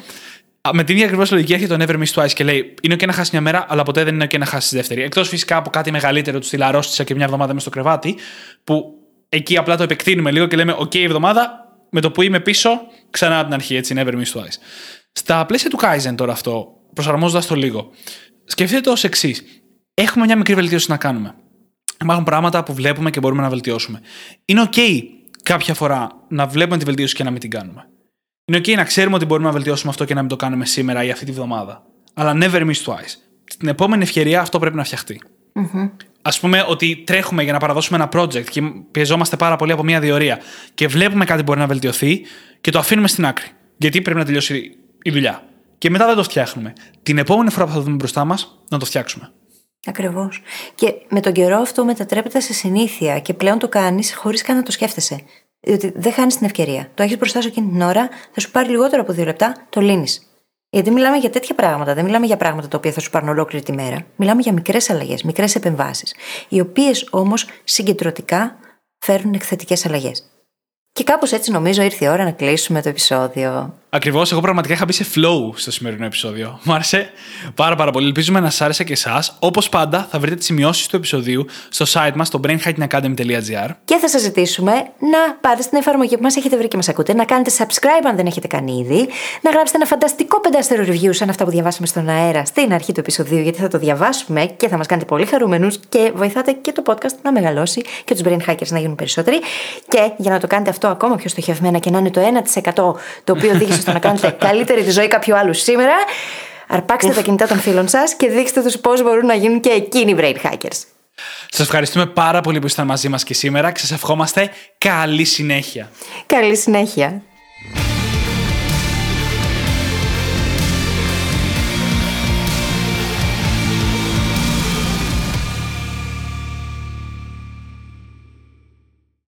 B: Α, Με την ίδια ακριβώς λογική έρχεται το Never Miss Twice και λέει: Είναι OK να χάσεις μια μέρα, αλλά ποτέ δεν είναι OK να χάσεις τη δεύτερη. Εκτός φυσικά από κάτι μεγαλύτερο, τους στυλ αρρώστησα και μια εβδομάδα μες στο κρεβάτι, που εκεί απλά το επεκτείνουμε λίγο και λέμε: OK, εβδομάδα, με το που είμαι πίσω, ξανά από την αρχή, έτσι, Never Miss Twice. Στα πλαίσια του Kaizen τώρα αυτό, προσαρμόζοντας το λίγο, σκεφτείτε το ως εξής. Έχουμε μια μικρή βελτίωση να κάνουμε. Υπάρχουν πράγματα που βλέπουμε και μπορούμε να βελτιώσουμε. Είναι OK κάποια φορά να βλέπουμε τη βελτίωση και να μην την κάνουμε. Είναι OK να ξέρουμε ότι μπορούμε να βελτιώσουμε αυτό και να μην το κάνουμε σήμερα ή αυτή τη βδομάδα. Αλλά never miss twice. Στην επόμενη ευκαιρία αυτό πρέπει να φτιαχτεί. Α πούμε ότι τρέχουμε για να παραδώσουμε ένα project και πιεζόμαστε πάρα πολύ από μια διορία και βλέπουμε κάτι που μπορεί να βελτιωθεί και το αφήνουμε στην άκρη. Γιατί πρέπει να τελειώσει η δουλειά. Και μετά δεν το φτιάχνουμε. Την επόμενη φορά που θα το δούμε μπροστά μας, να το φτιάξουμε.
A: Ακριβώς. Και με τον καιρό αυτό μετατρέπεται σε συνήθεια και πλέον το κάνεις χωρίς καν να το σκέφτεσαι. Διότι δεν χάνεις την ευκαιρία. Το έχεις μπροστά σου εκείνη την ώρα, θα σου πάρει λιγότερο από δύο λεπτά, το λύνεις. Γιατί μιλάμε για τέτοια πράγματα, δεν μιλάμε για πράγματα τα οποία θα σου πάρουν ολόκληρη τη μέρα. Μιλάμε για μικρές αλλαγές, μικρές επεμβάσεις, οι οποίες όμως συγκεντρωτικά φέρνουν εκθετικές αλλαγές. Και κάπως έτσι νομίζω ήρθε η ώρα να κλείσουμε το επεισόδιο.
B: Ακριβώς, εγώ πραγματικά είχα μπει σε flow στο σημερινό επεισόδιο. Μου άρεσε πάρα πάρα πολύ. Ελπίζουμε να σα άρεσε και εσάς. Όπως πάντα, θα βρείτε τις σημειώσεις του επεισοδίου στο site μας, στο brainhackingacademy.gr.
A: Και θα σας ζητήσουμε να πάτε στην εφαρμογή που μας έχετε βρει και μας ακούτε, να κάνετε subscribe αν δεν έχετε κάνει ήδη, να γράψετε ένα φανταστικό πεντάστερο review σαν αυτά που διαβάσαμε στον αέρα στην αρχή του επεισοδίου, γιατί θα το διαβάσουμε και θα μας κάνετε πολύ χαρούμενους και βοηθάτε και το podcast να μεγαλώσει και τους brain hackers να γίνουν περισσότεροι. Και για να το κάνετε αυτό ακόμα πιο στοχευμένα και να είναι το 1% το οποίο οδήγησε στο να κάνετε καλύτερη τη ζωή κάποιου άλλου σήμερα, αρπάξτε τα κινητά των φίλων σας και δείξτε τους πώς μπορούν να γίνουν και εκείνοι brain hackers.
B: Σας ευχαριστούμε πάρα πολύ που ήσασταν μαζί μας και σήμερα και σας ευχόμαστε καλή συνέχεια.
A: Καλή συνέχεια.